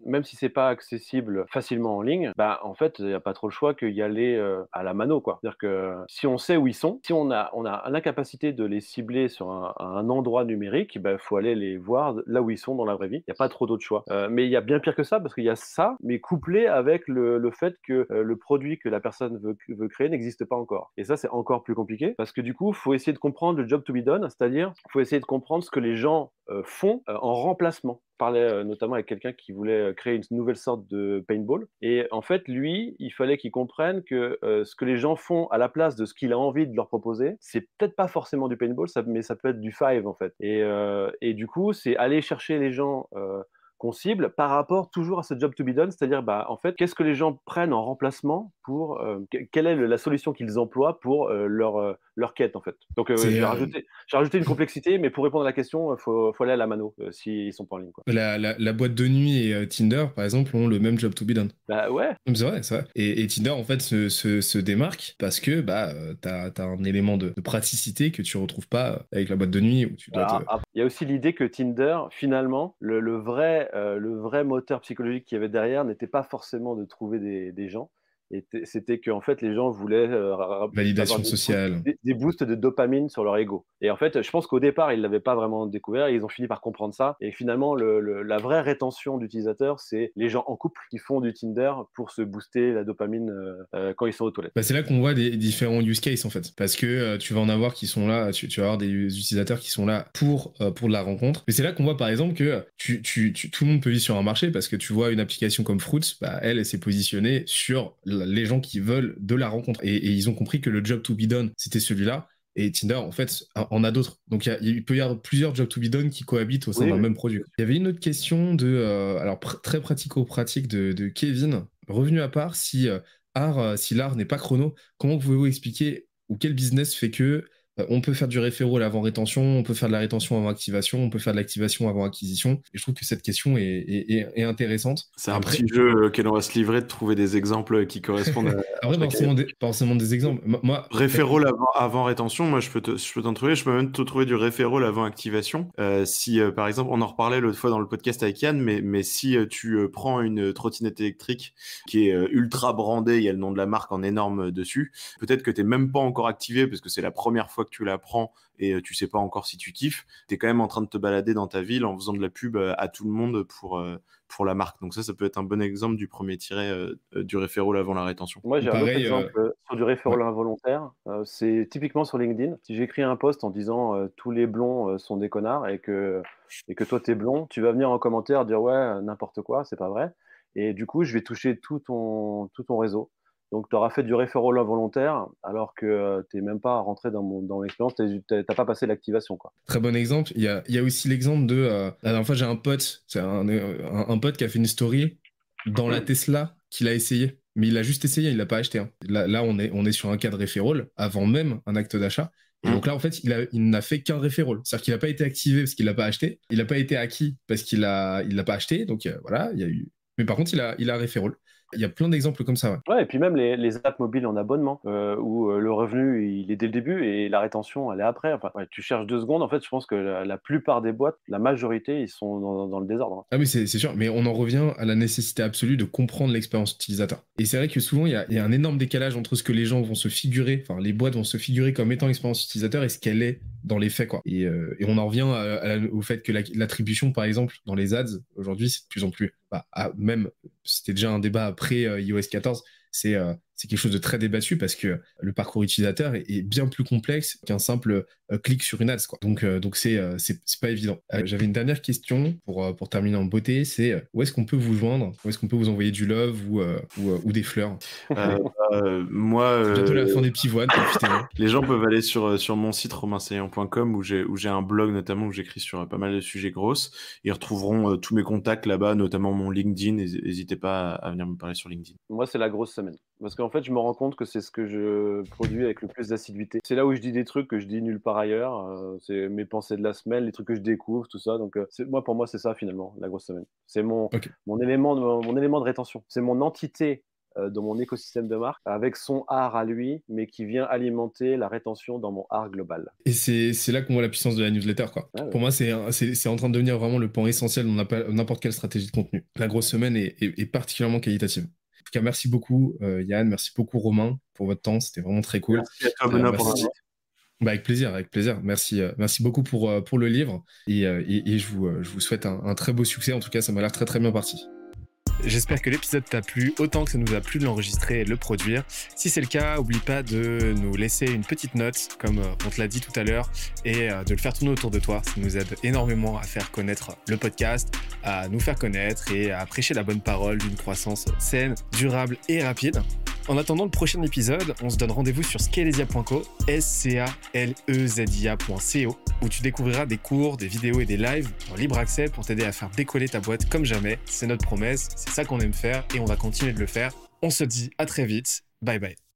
même si c'est pas accessible facilement en ligne, bah en fait il n'y a pas trop le choix qu'il y aller à la mano quoi. C'est-à-dire que si on sait où ils sont, si on a on a l'incapacité de les cibler sur un, endroit numérique, il bah, faut aller les voir là où ils sont dans la vraie vie. Il n'y a pas trop d'autres choix. mais il y a bien pire que ça parce qu'il y a ça, mais couplé avec le, fait que le produit que la personne veut, veut créer n'existe pas encore. Et ça c'est encore plus compliqué parce que du coup, faut essayer de comprendre le job to be done, c'est-à-dire faut essayer de comprendre ce que les gens font en remplacement parlais notamment avec quelqu'un qui voulait créer une nouvelle sorte de paintball. Et en fait, lui, il fallait qu'il comprenne que ce que les gens font à la place de ce qu'il a envie de leur proposer, c'est peut-être pas forcément du paintball, mais ça peut être du five en fait. Et, et du coup, c'est aller chercher les gens qu'on cible par rapport toujours à ce job to be done, c'est-à-dire bah, en fait, qu'est-ce que les gens prennent en remplacement pour, quelle est la solution qu'ils emploient pour leur, leur quête en fait? Donc j'ai rajouté, rajouté, une complexité, mais pour répondre à la question, il faut, faut, aller à la mano s'ils sont pas en ligne. Quoi. La, la, boîte de nuit et Tinder, par exemple, ont le même job to be done. Bah ouais. C'est vrai, c'est vrai. Et, Tinder, en fait, se, se, démarque parce que bah, tu as, as, un élément de, praticité que tu retrouves pas avec la boîte de nuit. Où tu dois Il y a aussi l'idée que Tinder, finalement, le, le vrai, le vrai moteur psychologique qu'il y avait derrière n'était pas forcément de trouver des, des gens, c'était que en fait les gens voulaient euh, validation sociale. des, boosts de dopamine sur leur ego. Et en fait je pense qu'au départ ils l'avaient pas vraiment découvert ils ont fini par comprendre ça. Et finalement le, la vraie rétention d'utilisateurs c'est les gens en couple qui font du Tinder pour se booster la dopamine euh, euh, quand ils sont aux toilettes. Bah, c'est là qu'on voit des différents use cases en fait. Parce que tu vas en avoir qui sont là tu, vas avoir des utilisateurs qui sont là pour pour la rencontre. Mais c'est là qu'on voit par exemple que tu, tu, tout le monde peut vivre sur un marché parce que tu vois une application comme Fruits bah, elle, elle s'est positionnée sur les gens qui veulent de la rencontre. Et, ils ont compris que le job to be done, c'était celui-là. Et Tinder, en fait, en a d'autres. Donc, il, peut y avoir plusieurs jobs to be done qui cohabitent au sein d'un même produit. Il y avait une autre question de, euh, alors très pratico-pratique de, Kevin. Revenu à part, si euh, art, euh, si l'art n'est pas chrono, comment pouvez-vous expliquer ou quel business fait que on peut faire du référent avant rétention, on peut faire de la rétention avant activation, on peut faire de l'activation avant acquisition. Et je trouve que cette question est, intéressante. C'est un petit jeu auquel on va se livrer de trouver des exemples qui correspondent à. *laughs* Après, pas forcément, des, exemples. Moi, avant, rétention, moi je peux t'en trouver. Je peux même te trouver du référent avant activation. Euh, si euh, par exemple, on en reparlait l'autre fois dans le podcast avec Yann, mais, mais si tu prends une trottinette électrique qui est ultra brandée, il y a le nom de la marque en énorme dessus, peut-être que tu n'es même pas encore activé parce que c'est la première fois tu la prends et euh, tu sais pas encore si tu kiffes, tu es quand même en train de te balader dans ta ville en faisant de la pub euh, à tout le monde pour, euh, pour la marque. Donc ça, ça peut être un bon exemple du premier tiré du référent avant la rétention. Moi, j'ai un autre exemple sur du référent involontaire. c'est typiquement sur LinkedIn. Si j'écris un post en disant tous les blonds sont des connards et que, et que toi, tu es blond, tu vas venir en commentaire dire ouais, n'importe quoi, c'est pas vrai. Et du coup, je vais toucher tout ton, tout ton réseau. Donc, tu auras fait du référent involontaire alors que euh, tu n'es même pas rentré dans, mon, dans l'expérience, tu n'as pas passé l'activation. Très bon exemple. Il y a, y a aussi l'exemple de. Euh, la dernière fois, j'ai un pote, c'est un, un, pote qui a fait une story dans la Tesla qu'il a essayé. Mais il a juste essayé, il l'a pas acheté. Hein. Là, là, on, est, on est sur un cas de référol avant même un acte d'achat. Et donc là, en fait, il, n'a fait qu'un référol. C'est-à-dire qu'il n'a pas été activé parce qu'il l'a pas acheté. Il n'a pas été acquis parce qu'il l'a il l'a pas acheté. Donc euh, voilà, il y a eu. Mais par contre, il a, il a référol. Il y a plein d'exemples comme ça. Ouais. et puis même les, les apps mobiles en abonnement, euh, où euh, le revenu il est dès le début et la rétention elle est après. Enfin, tu cherches deux secondes. En fait, je pense que la, plupart des boîtes, la majorité, ils sont dans, le désordre. Ah oui, c'est sûr. Mais on en revient à la nécessité absolue de comprendre l'expérience utilisateur. Et c'est vrai que souvent il y, a, il y, a, un énorme décalage entre ce que les gens vont se figurer, enfin les boîtes vont se figurer comme étant l'expérience utilisateur et ce qu'elle est dans les faits. Quoi. Et, euh, et on en revient au fait que l'attribution, par exemple, dans les ads aujourd'hui, c'est de plus en plus bah, même c'était déjà un débat après euh, iOS 14, c'est euh, c'est quelque chose de très débattu parce que le parcours utilisateur est, bien plus complexe qu'un simple euh, clic sur une ads. Quoi. Donc, euh, donc c'est, c'est, pas évident. j'avais une dernière question pour, pour terminer en beauté, c'est où est-ce qu'on peut vous joindre? Où est-ce qu'on peut vous envoyer du love ou, ou, des fleurs? Moi, bientôt la fin des pivoines. *laughs* les gens peuvent aller sur, sur mon site où j'ai, où j'ai un blog notamment où j'écris sur pas mal de sujets grosses. Ils retrouveront tous mes contacts là-bas, notamment mon LinkedIn. N'hésitez pas à venir me parler sur LinkedIn. Moi, c'est la grosse semaine. Parce qu'en fait, je me rends compte que c'est ce que je produis avec le plus d'assiduité. C'est là où je dis des trucs que je dis nulle part ailleurs. Euh, c'est mes pensées de la semaine, les trucs que je découvre, tout ça. Donc, euh, moi, pour moi, c'est ça finalement, la grosse semaine. C'est mon, mon, élément de, mon élément de rétention. C'est mon entité euh, dans mon écosystème de marque avec son art à lui, mais qui vient alimenter la rétention dans mon art global. Et c'est là qu'on voit la puissance de la newsletter. Quoi. Ah pour moi, c'est en train de devenir vraiment le point essentiel dans n'importe quelle stratégie de contenu. La grosse semaine est, est particulièrement qualitative. En tout cas, merci beaucoup euh, Yann, merci beaucoup Romain pour votre temps, c'était vraiment très cool. Merci à toi Benoît pour bah avec plaisir, avec plaisir. Merci, euh, merci beaucoup pour, euh, pour le livre et, et, je, vous, je vous souhaite un, un, très beau succès. En tout cas, ça m'a l'air très très bien parti. J'espère que l'épisode t'a plu autant que ça nous a plu de l'enregistrer et de le produire. Si c'est le cas, oublie pas de nous laisser une petite note, comme euh, on te l'a dit tout à l'heure, et euh, de le faire tourner autour de toi. Ça nous aide énormément à faire connaître le podcast, à nous faire connaître et à prêcher la bonne parole d'une croissance saine, durable et rapide. En attendant le prochain épisode, on se donne rendez-vous sur scalesia.co, s c a l e z i a.co, où tu découvriras des cours, des vidéos et des lives en libre accès pour t'aider à faire décoller ta boîte comme jamais. C'est notre promesse, c'est ça qu'on aime faire et on va continuer de le faire. On se dit à très vite. Bye bye.